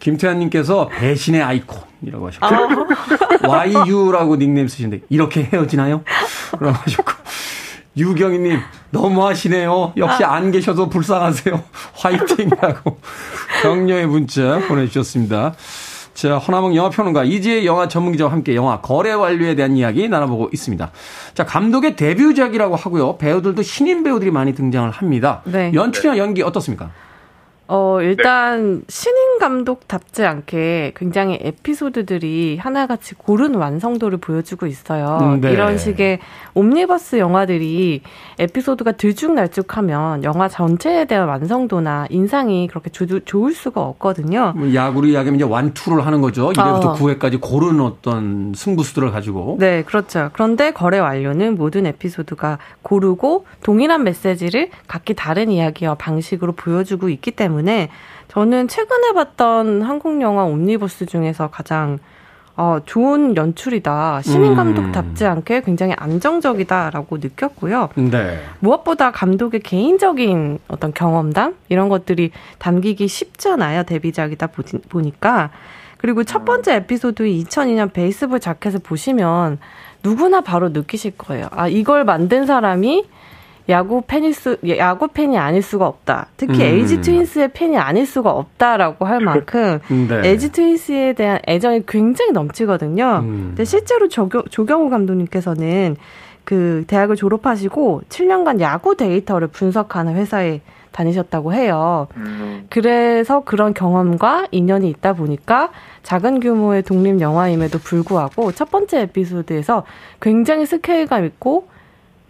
김태환님께서 배신의 아이콘이라고 하셨고 아. YU라고 닉네임 쓰시는데 이렇게 헤어지나요? 그러고 하셨고 유경희님 너무하시네요. 역시 아. 안 계셔도 불쌍하세요. 화이팅이라고 격려의 문자 보내주셨습니다. 자, 허남몽 영화평론가 이지혜 영화 전문기자와 함께 영화 거래 완료에 대한 이야기 나눠보고 있습니다. 자, 감독의 데뷔작이라고 하고요. 배우들도 신인 배우들이 많이 등장을 합니다. 네. 연출이나 연기 어떻습니까? 어, 일단 네. 신인 감독답지 않게 굉장히 에피소드들이 하나같이 고른 완성도를 보여주고 있어요. 음, 네. 이런 식의 옴니버스 영화들이 에피소드가 들쭉날쭉하면 영화 전체에 대한 완성도나 인상이 그렇게 조, 좋을 수가 없거든요. 뭐 야구를 이야기하면 이제 완투를 하는 거죠. 1회부터 어. 9회까지 고른 어떤 승부수들을 가지고. 네, 그렇죠. 그런데 거래 완료는 모든 에피소드가 고르고 동일한 메시지를 각기 다른 이야기와 방식으로 보여주고 있기 때문에 때문에 저는 최근에 봤던 한국 영화 옴니버스 중에서 가장 어, 좋은 연출이다. 시민 감독답지 음. 않게 굉장히 안정적이다라고 느꼈고요. 네. 무엇보다 감독의 개인적인 어떤 경험담 이런 것들이 담기기 쉽잖아요. 데뷔작이다 보니까. 그리고 첫 번째 에피소드 2002년 베이스볼 자켓을 보시면 누구나 바로 느끼실 거예요. 아, 이걸 만든 사람이 야구 팬일 수 야구 팬이 아닐 수가 없다. 특히 음. LG 트윈스의 팬이 아닐 수가 없다라고 할 만큼 네. LG 트윈스에 대한 애정이 굉장히 넘치거든요. 음. 근데 실제로 조경, 조경호 감독님께서는 그 대학을 졸업하시고 7년간 야구 데이터를 분석하는 회사에 다니셨다고 해요. 음. 그래서 그런 경험과 인연이 있다 보니까 작은 규모의 독립 영화임에도 불구하고 첫 번째 에피소드에서 굉장히 스케일감 있고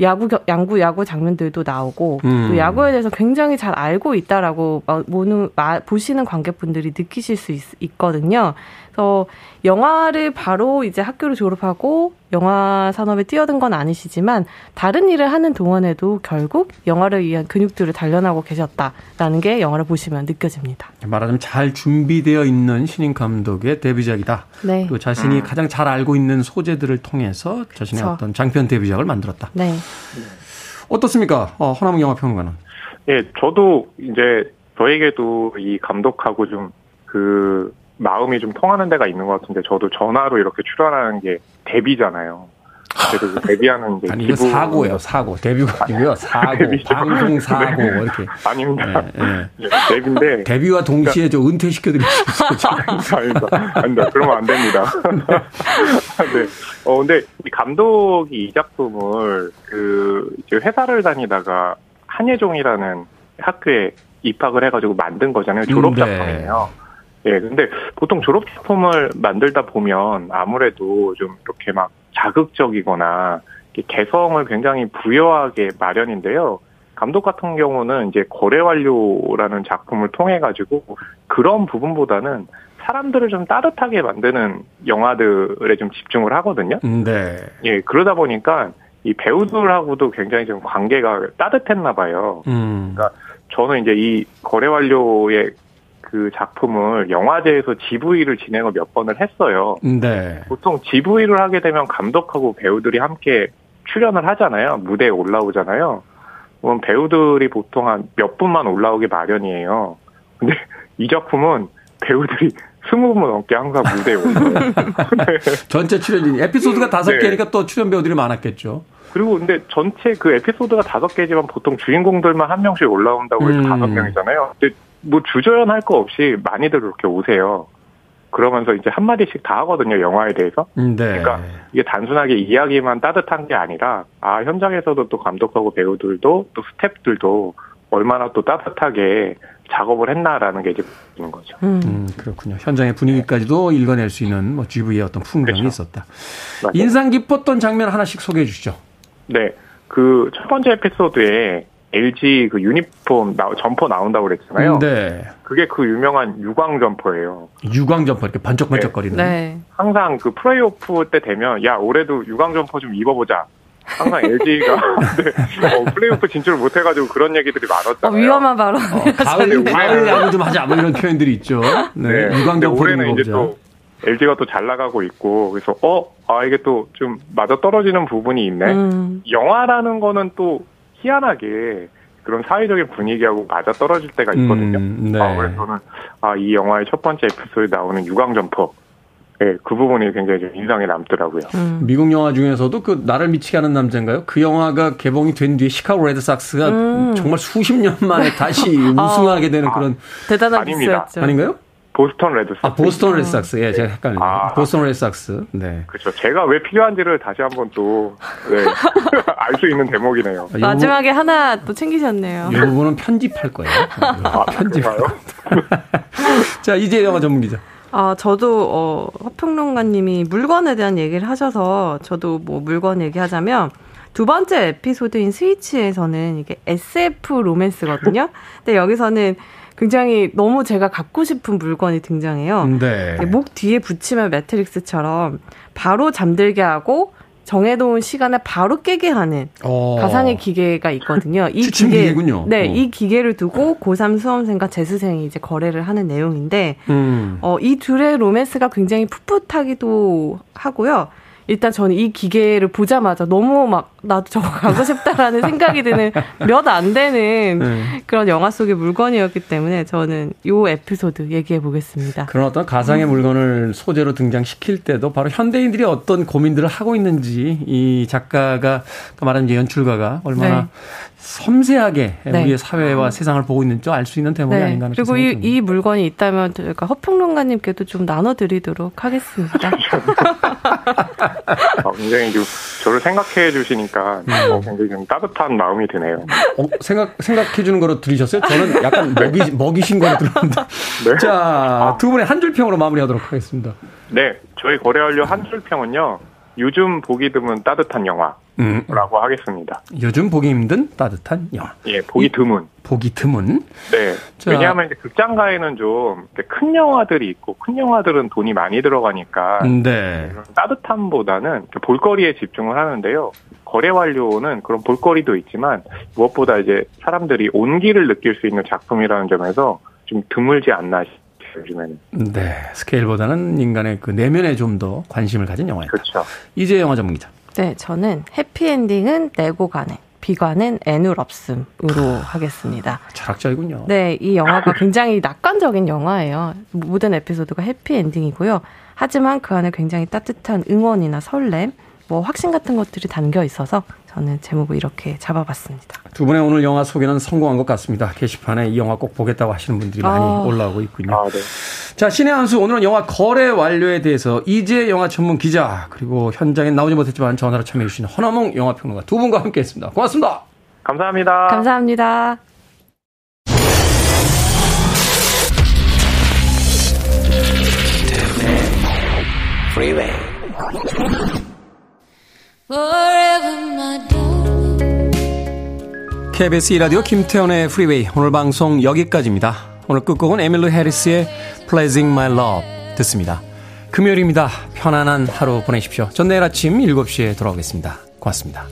야구 양구 야구 장면들도 나오고 음. 또 야구에 대해서 굉장히 잘 알고 있다라고 보는 보시는 관객분들이 느끼실 수 있, 있거든요. 그래서 영화를 바로 이제 학교를 졸업하고 영화 산업에 뛰어든 건 아니시지만 다른 일을 하는 동안에도 결국 영화를 위한 근육들을 단련하고 계셨다라는 게 영화를 보시면 느껴집니다. 말하자면 잘 준비되어 있는 신인 감독의 데뷔작이다. 네. 그 자신이 음. 가장 잘 알고 있는 소재들을 통해서 자신의 그쵸. 어떤 장편 데뷔작을 만들었다. 네. 어떻습니까? 어, 허남웅 영화평론가는? 예, 저도 이제 저에게도 이 감독하고 좀 그 마음이 좀 통하는 데가 있는 것 같은데 저도 전화로 이렇게 출연하는 게 데뷔잖아요. 그래도 데뷔하는 게 아니 기부... 사고예요 사고 데뷔가 아니고요 사고 방송 사고 네. 이렇게 아닙니다 네, 네. 네, 데뷔인데 데뷔와 동시에 저 은퇴시켜드릴 수 있어요 아닙니다 아닙니다 그러면 안 됩니다 네. 어 근데 이 감독이 이 작품을 그 이제 회사를 다니다가 한예종이라는 학교에 입학을 해가지고 만든 거잖아요 졸업 작품이에요. 음, 네. 예, 근데 보통 졸업 작품을 만들다 보면 아무래도 좀 이렇게 막 자극적이거나 개성을 굉장히 부여하게 마련인데요. 감독 같은 경우는 이제 거래 완료라는 작품을 통해 가지고 그런 부분보다는 사람들을 좀 따뜻하게 만드는 영화들에 좀 집중을 하거든요. 음, 네. 예, 그러다 보니까 이 배우들하고도 굉장히 좀 관계가 따뜻했나 봐요. 음. 그러니까 저는 이제 이 거래 완료의 그 작품을 영화제에서 GV를 진행을 몇 번을 했어요. 네. 보통 GV를 하게 되면 감독하고 배우들이 함께 출연을 하잖아요. 무대에 올라오잖아요. 그럼 배우들이 보통 한 몇 분만 올라오기 마련이에요. 근데 이 작품은 배우들이 스무 분 넘게 항상 무대에 올라요. 네. 전체 출연진 에피소드가 다섯 네. 개니까 또 출연 배우들이 많았겠죠. 그리고 근데 전체 그 에피소드가 다섯 개지만 보통 주인공들만 한 명씩 올라온다고 해서 음. 다섯 음. 명이잖아요. 근데 뭐 주저연할 거 없이 많이들 그렇게 오세요. 그러면서 이제 한 마디씩 다 하거든요, 영화에 대해서. 음, 네. 그러니까 이게 단순하게 이야기만 따뜻한 게 아니라, 아, 현장에서도 또 감독하고 배우들도 또 스탭들도 얼마나 또 따뜻하게 작업을 했나라는 게 이제 보이는 거죠. 음. 음, 그렇군요. 현장의 분위기까지도 읽어낼 수 있는 뭐 GV의 어떤 풍경이 그렇죠. 있었다. 맞아요. 인상 깊었던 장면 하나씩 소개해 주시죠. 네. 그 첫 번째 에피소드에 LG 그 유니폼 나, 점퍼 나온다고 그랬잖아요. 네. 그게 그 유명한 유광 점퍼예요. 유광 점퍼 이렇게 반짝반짝거리는. 네. 네. 항상 그 플레이오프 때 되면 야 올해도 유광 점퍼 좀 입어보자. 항상 LG가 네, 어, 플레이오프 진출을 못해가지고 그런 얘기들이 많았잖아요. 어, 위험한 발언. 어, 가을 가을 야구 좀 하자 뭐 이런 표현들이 있죠. 네. 네. 유광 점퍼 올해는 이제 또 LG가 또 잘 나가고 있고 그래서 어 아 이게 또 좀 맞아 떨어지는 부분이 있네. 음. 영화라는 거는 또 희한하게 그런 사회적인 분위기하고 맞아 떨어질 때가 있거든요. 음, 네. 아, 그래서 저는 아, 이 영화의 첫 번째 에피소드에 나오는 유광 점퍼 네, 그 부분이 굉장히 좀 인상이 남더라고요. 음. 미국 영화 중에서도 그 나를 미치게 하는 남자인가요? 그 영화가 개봉이 된 뒤에 시카고 레드삭스가 음. 정말 수십 년 만에 다시 아. 우승하게 되는 아, 그런 대단한 기스였죠. 아닌가요? 보스턴 레드삭스. 아, 보스턴 레드삭스. 예, 제가 헷갈리네요. 아, 보스턴 레드삭스. 네. 그렇죠. 제가 왜 필요한지를 다시 한번 또, 네. 알 수 있는 대목이네요. 아, 마지막에 부 하나 또 챙기셨네요. 이 부분은 편집할 거예요. 아, 편집할 요 자, 이제 영화 전문 기자. 아, 저도, 어, 허평론가님이 물건에 대한 얘기를 하셔서, 저도 뭐 물건 얘기하자면, 두 번째 에피소드인 스위치에서는 이게 SF 로맨스거든요. 근데 여기서는 굉장히 너무 제가 갖고 싶은 물건이 등장해요. 네. 목 뒤에 붙이면 매트릭스처럼 바로 잠들게 하고 정해놓은 시간에 바로 깨게 하는 어. 가상의 기계가 있거든요. 이 기계, 기계 군요. 네, 어. 이 기계를 두고 고3 수험생과 재수생이 이제 거래를 하는 내용인데, 음. 어, 이 둘의 로맨스가 굉장히 풋풋하기도 하고요. 일단 저는 이 기계를 보자마자 너무 막 나도 저거 가고 싶다라는 생각이 드는 몇 안 되는 네. 그런 영화 속의 물건이었기 때문에 저는 요 에피소드 얘기해 보겠습니다. 그런 어떤 가상의 음. 물건을 소재로 등장시킬 때도 바로 현대인들이 어떤 고민들을 하고 있는지 이 작가가 말하는 연출가가 얼마나 네. 섬세하게 네. 우리의 사회와 세상을 보고 있는지 알 수 있는 대목이 네. 아닌가 하는 그리고 이, 이 물건이 있다면 저희가 허평론가님께도 좀 나눠드리도록 하겠습니다. 어, 굉장히 좀 저를 생각해 주시니까 음. 어, 굉장히 좀 따뜻한 마음이 드네요. 어, 생각 생각해 주는 거로 들으셨어요? 저는 약간 먹이 먹이신 거로 들었는데. 네? 자, 두 분의 한 줄 평으로 마무리하도록 하겠습니다. 네, 저희 거래 완료 한줄 평은요. 요즘 보기 드문 따뜻한 영화 라고 음. 하겠습니다. 요즘 보기 힘든 따뜻한 영화. 예, 보기 드문. 보기 드문. 네. 자. 왜냐하면 이제 극장가에는 좀 큰 영화들이 있고 큰 영화들은 돈이 많이 들어가니까 네. 따뜻함보다는 볼거리에 집중을 하는데요. 거래 완료는 그런 볼거리도 있지만 무엇보다 이제 사람들이 온기를 느낄 수 있는 작품이라는 점에서 좀 드물지 않나 요즘에는. 네, 스케일보다는 인간의 그 내면에 좀 더 관심을 가진 영화입니다. 그렇죠. 이제 영화 전문기자. 네, 저는 해피엔딩은 내고 가네. 비관은 애눌 없음으로 하겠습니다. 철학적이군요. 네, 이 영화가 굉장히 낙관적인 영화예요. 모든 에피소드가 해피엔딩이고요. 하지만 그 안에 굉장히 따뜻한 응원이나 설렘, 뭐 확신 같은 것들이 담겨 있어서 저는 제목을 이렇게 잡아봤습니다. 두 분의 오늘 영화 소개는 성공한 것 같습니다. 게시판에 이 영화 꼭 보겠다고 하시는 분들이 많이 아. 올라오고 있군요. 아, 네. 자, 신의 한수 오늘은 영화 거래 완료에 대해서 이제 영화 전문 기자 그리고 현장에 나오지 못했지만 전화로 참여해 주신 허나몽 영화 평론가 두 분과 함께했습니다. 고맙습니다. 감사합니다. 감사합니다. KBS 2라디오 김태훈의 프리웨이 오늘 방송 여기까지입니다. 오늘 끝곡은 에밀리 해리스의 Pleasing My Love 듣습니다. 금요일입니다. 편안한 하루 보내십시오. 전 내일 아침 7시에 돌아오겠습니다. 고맙습니다.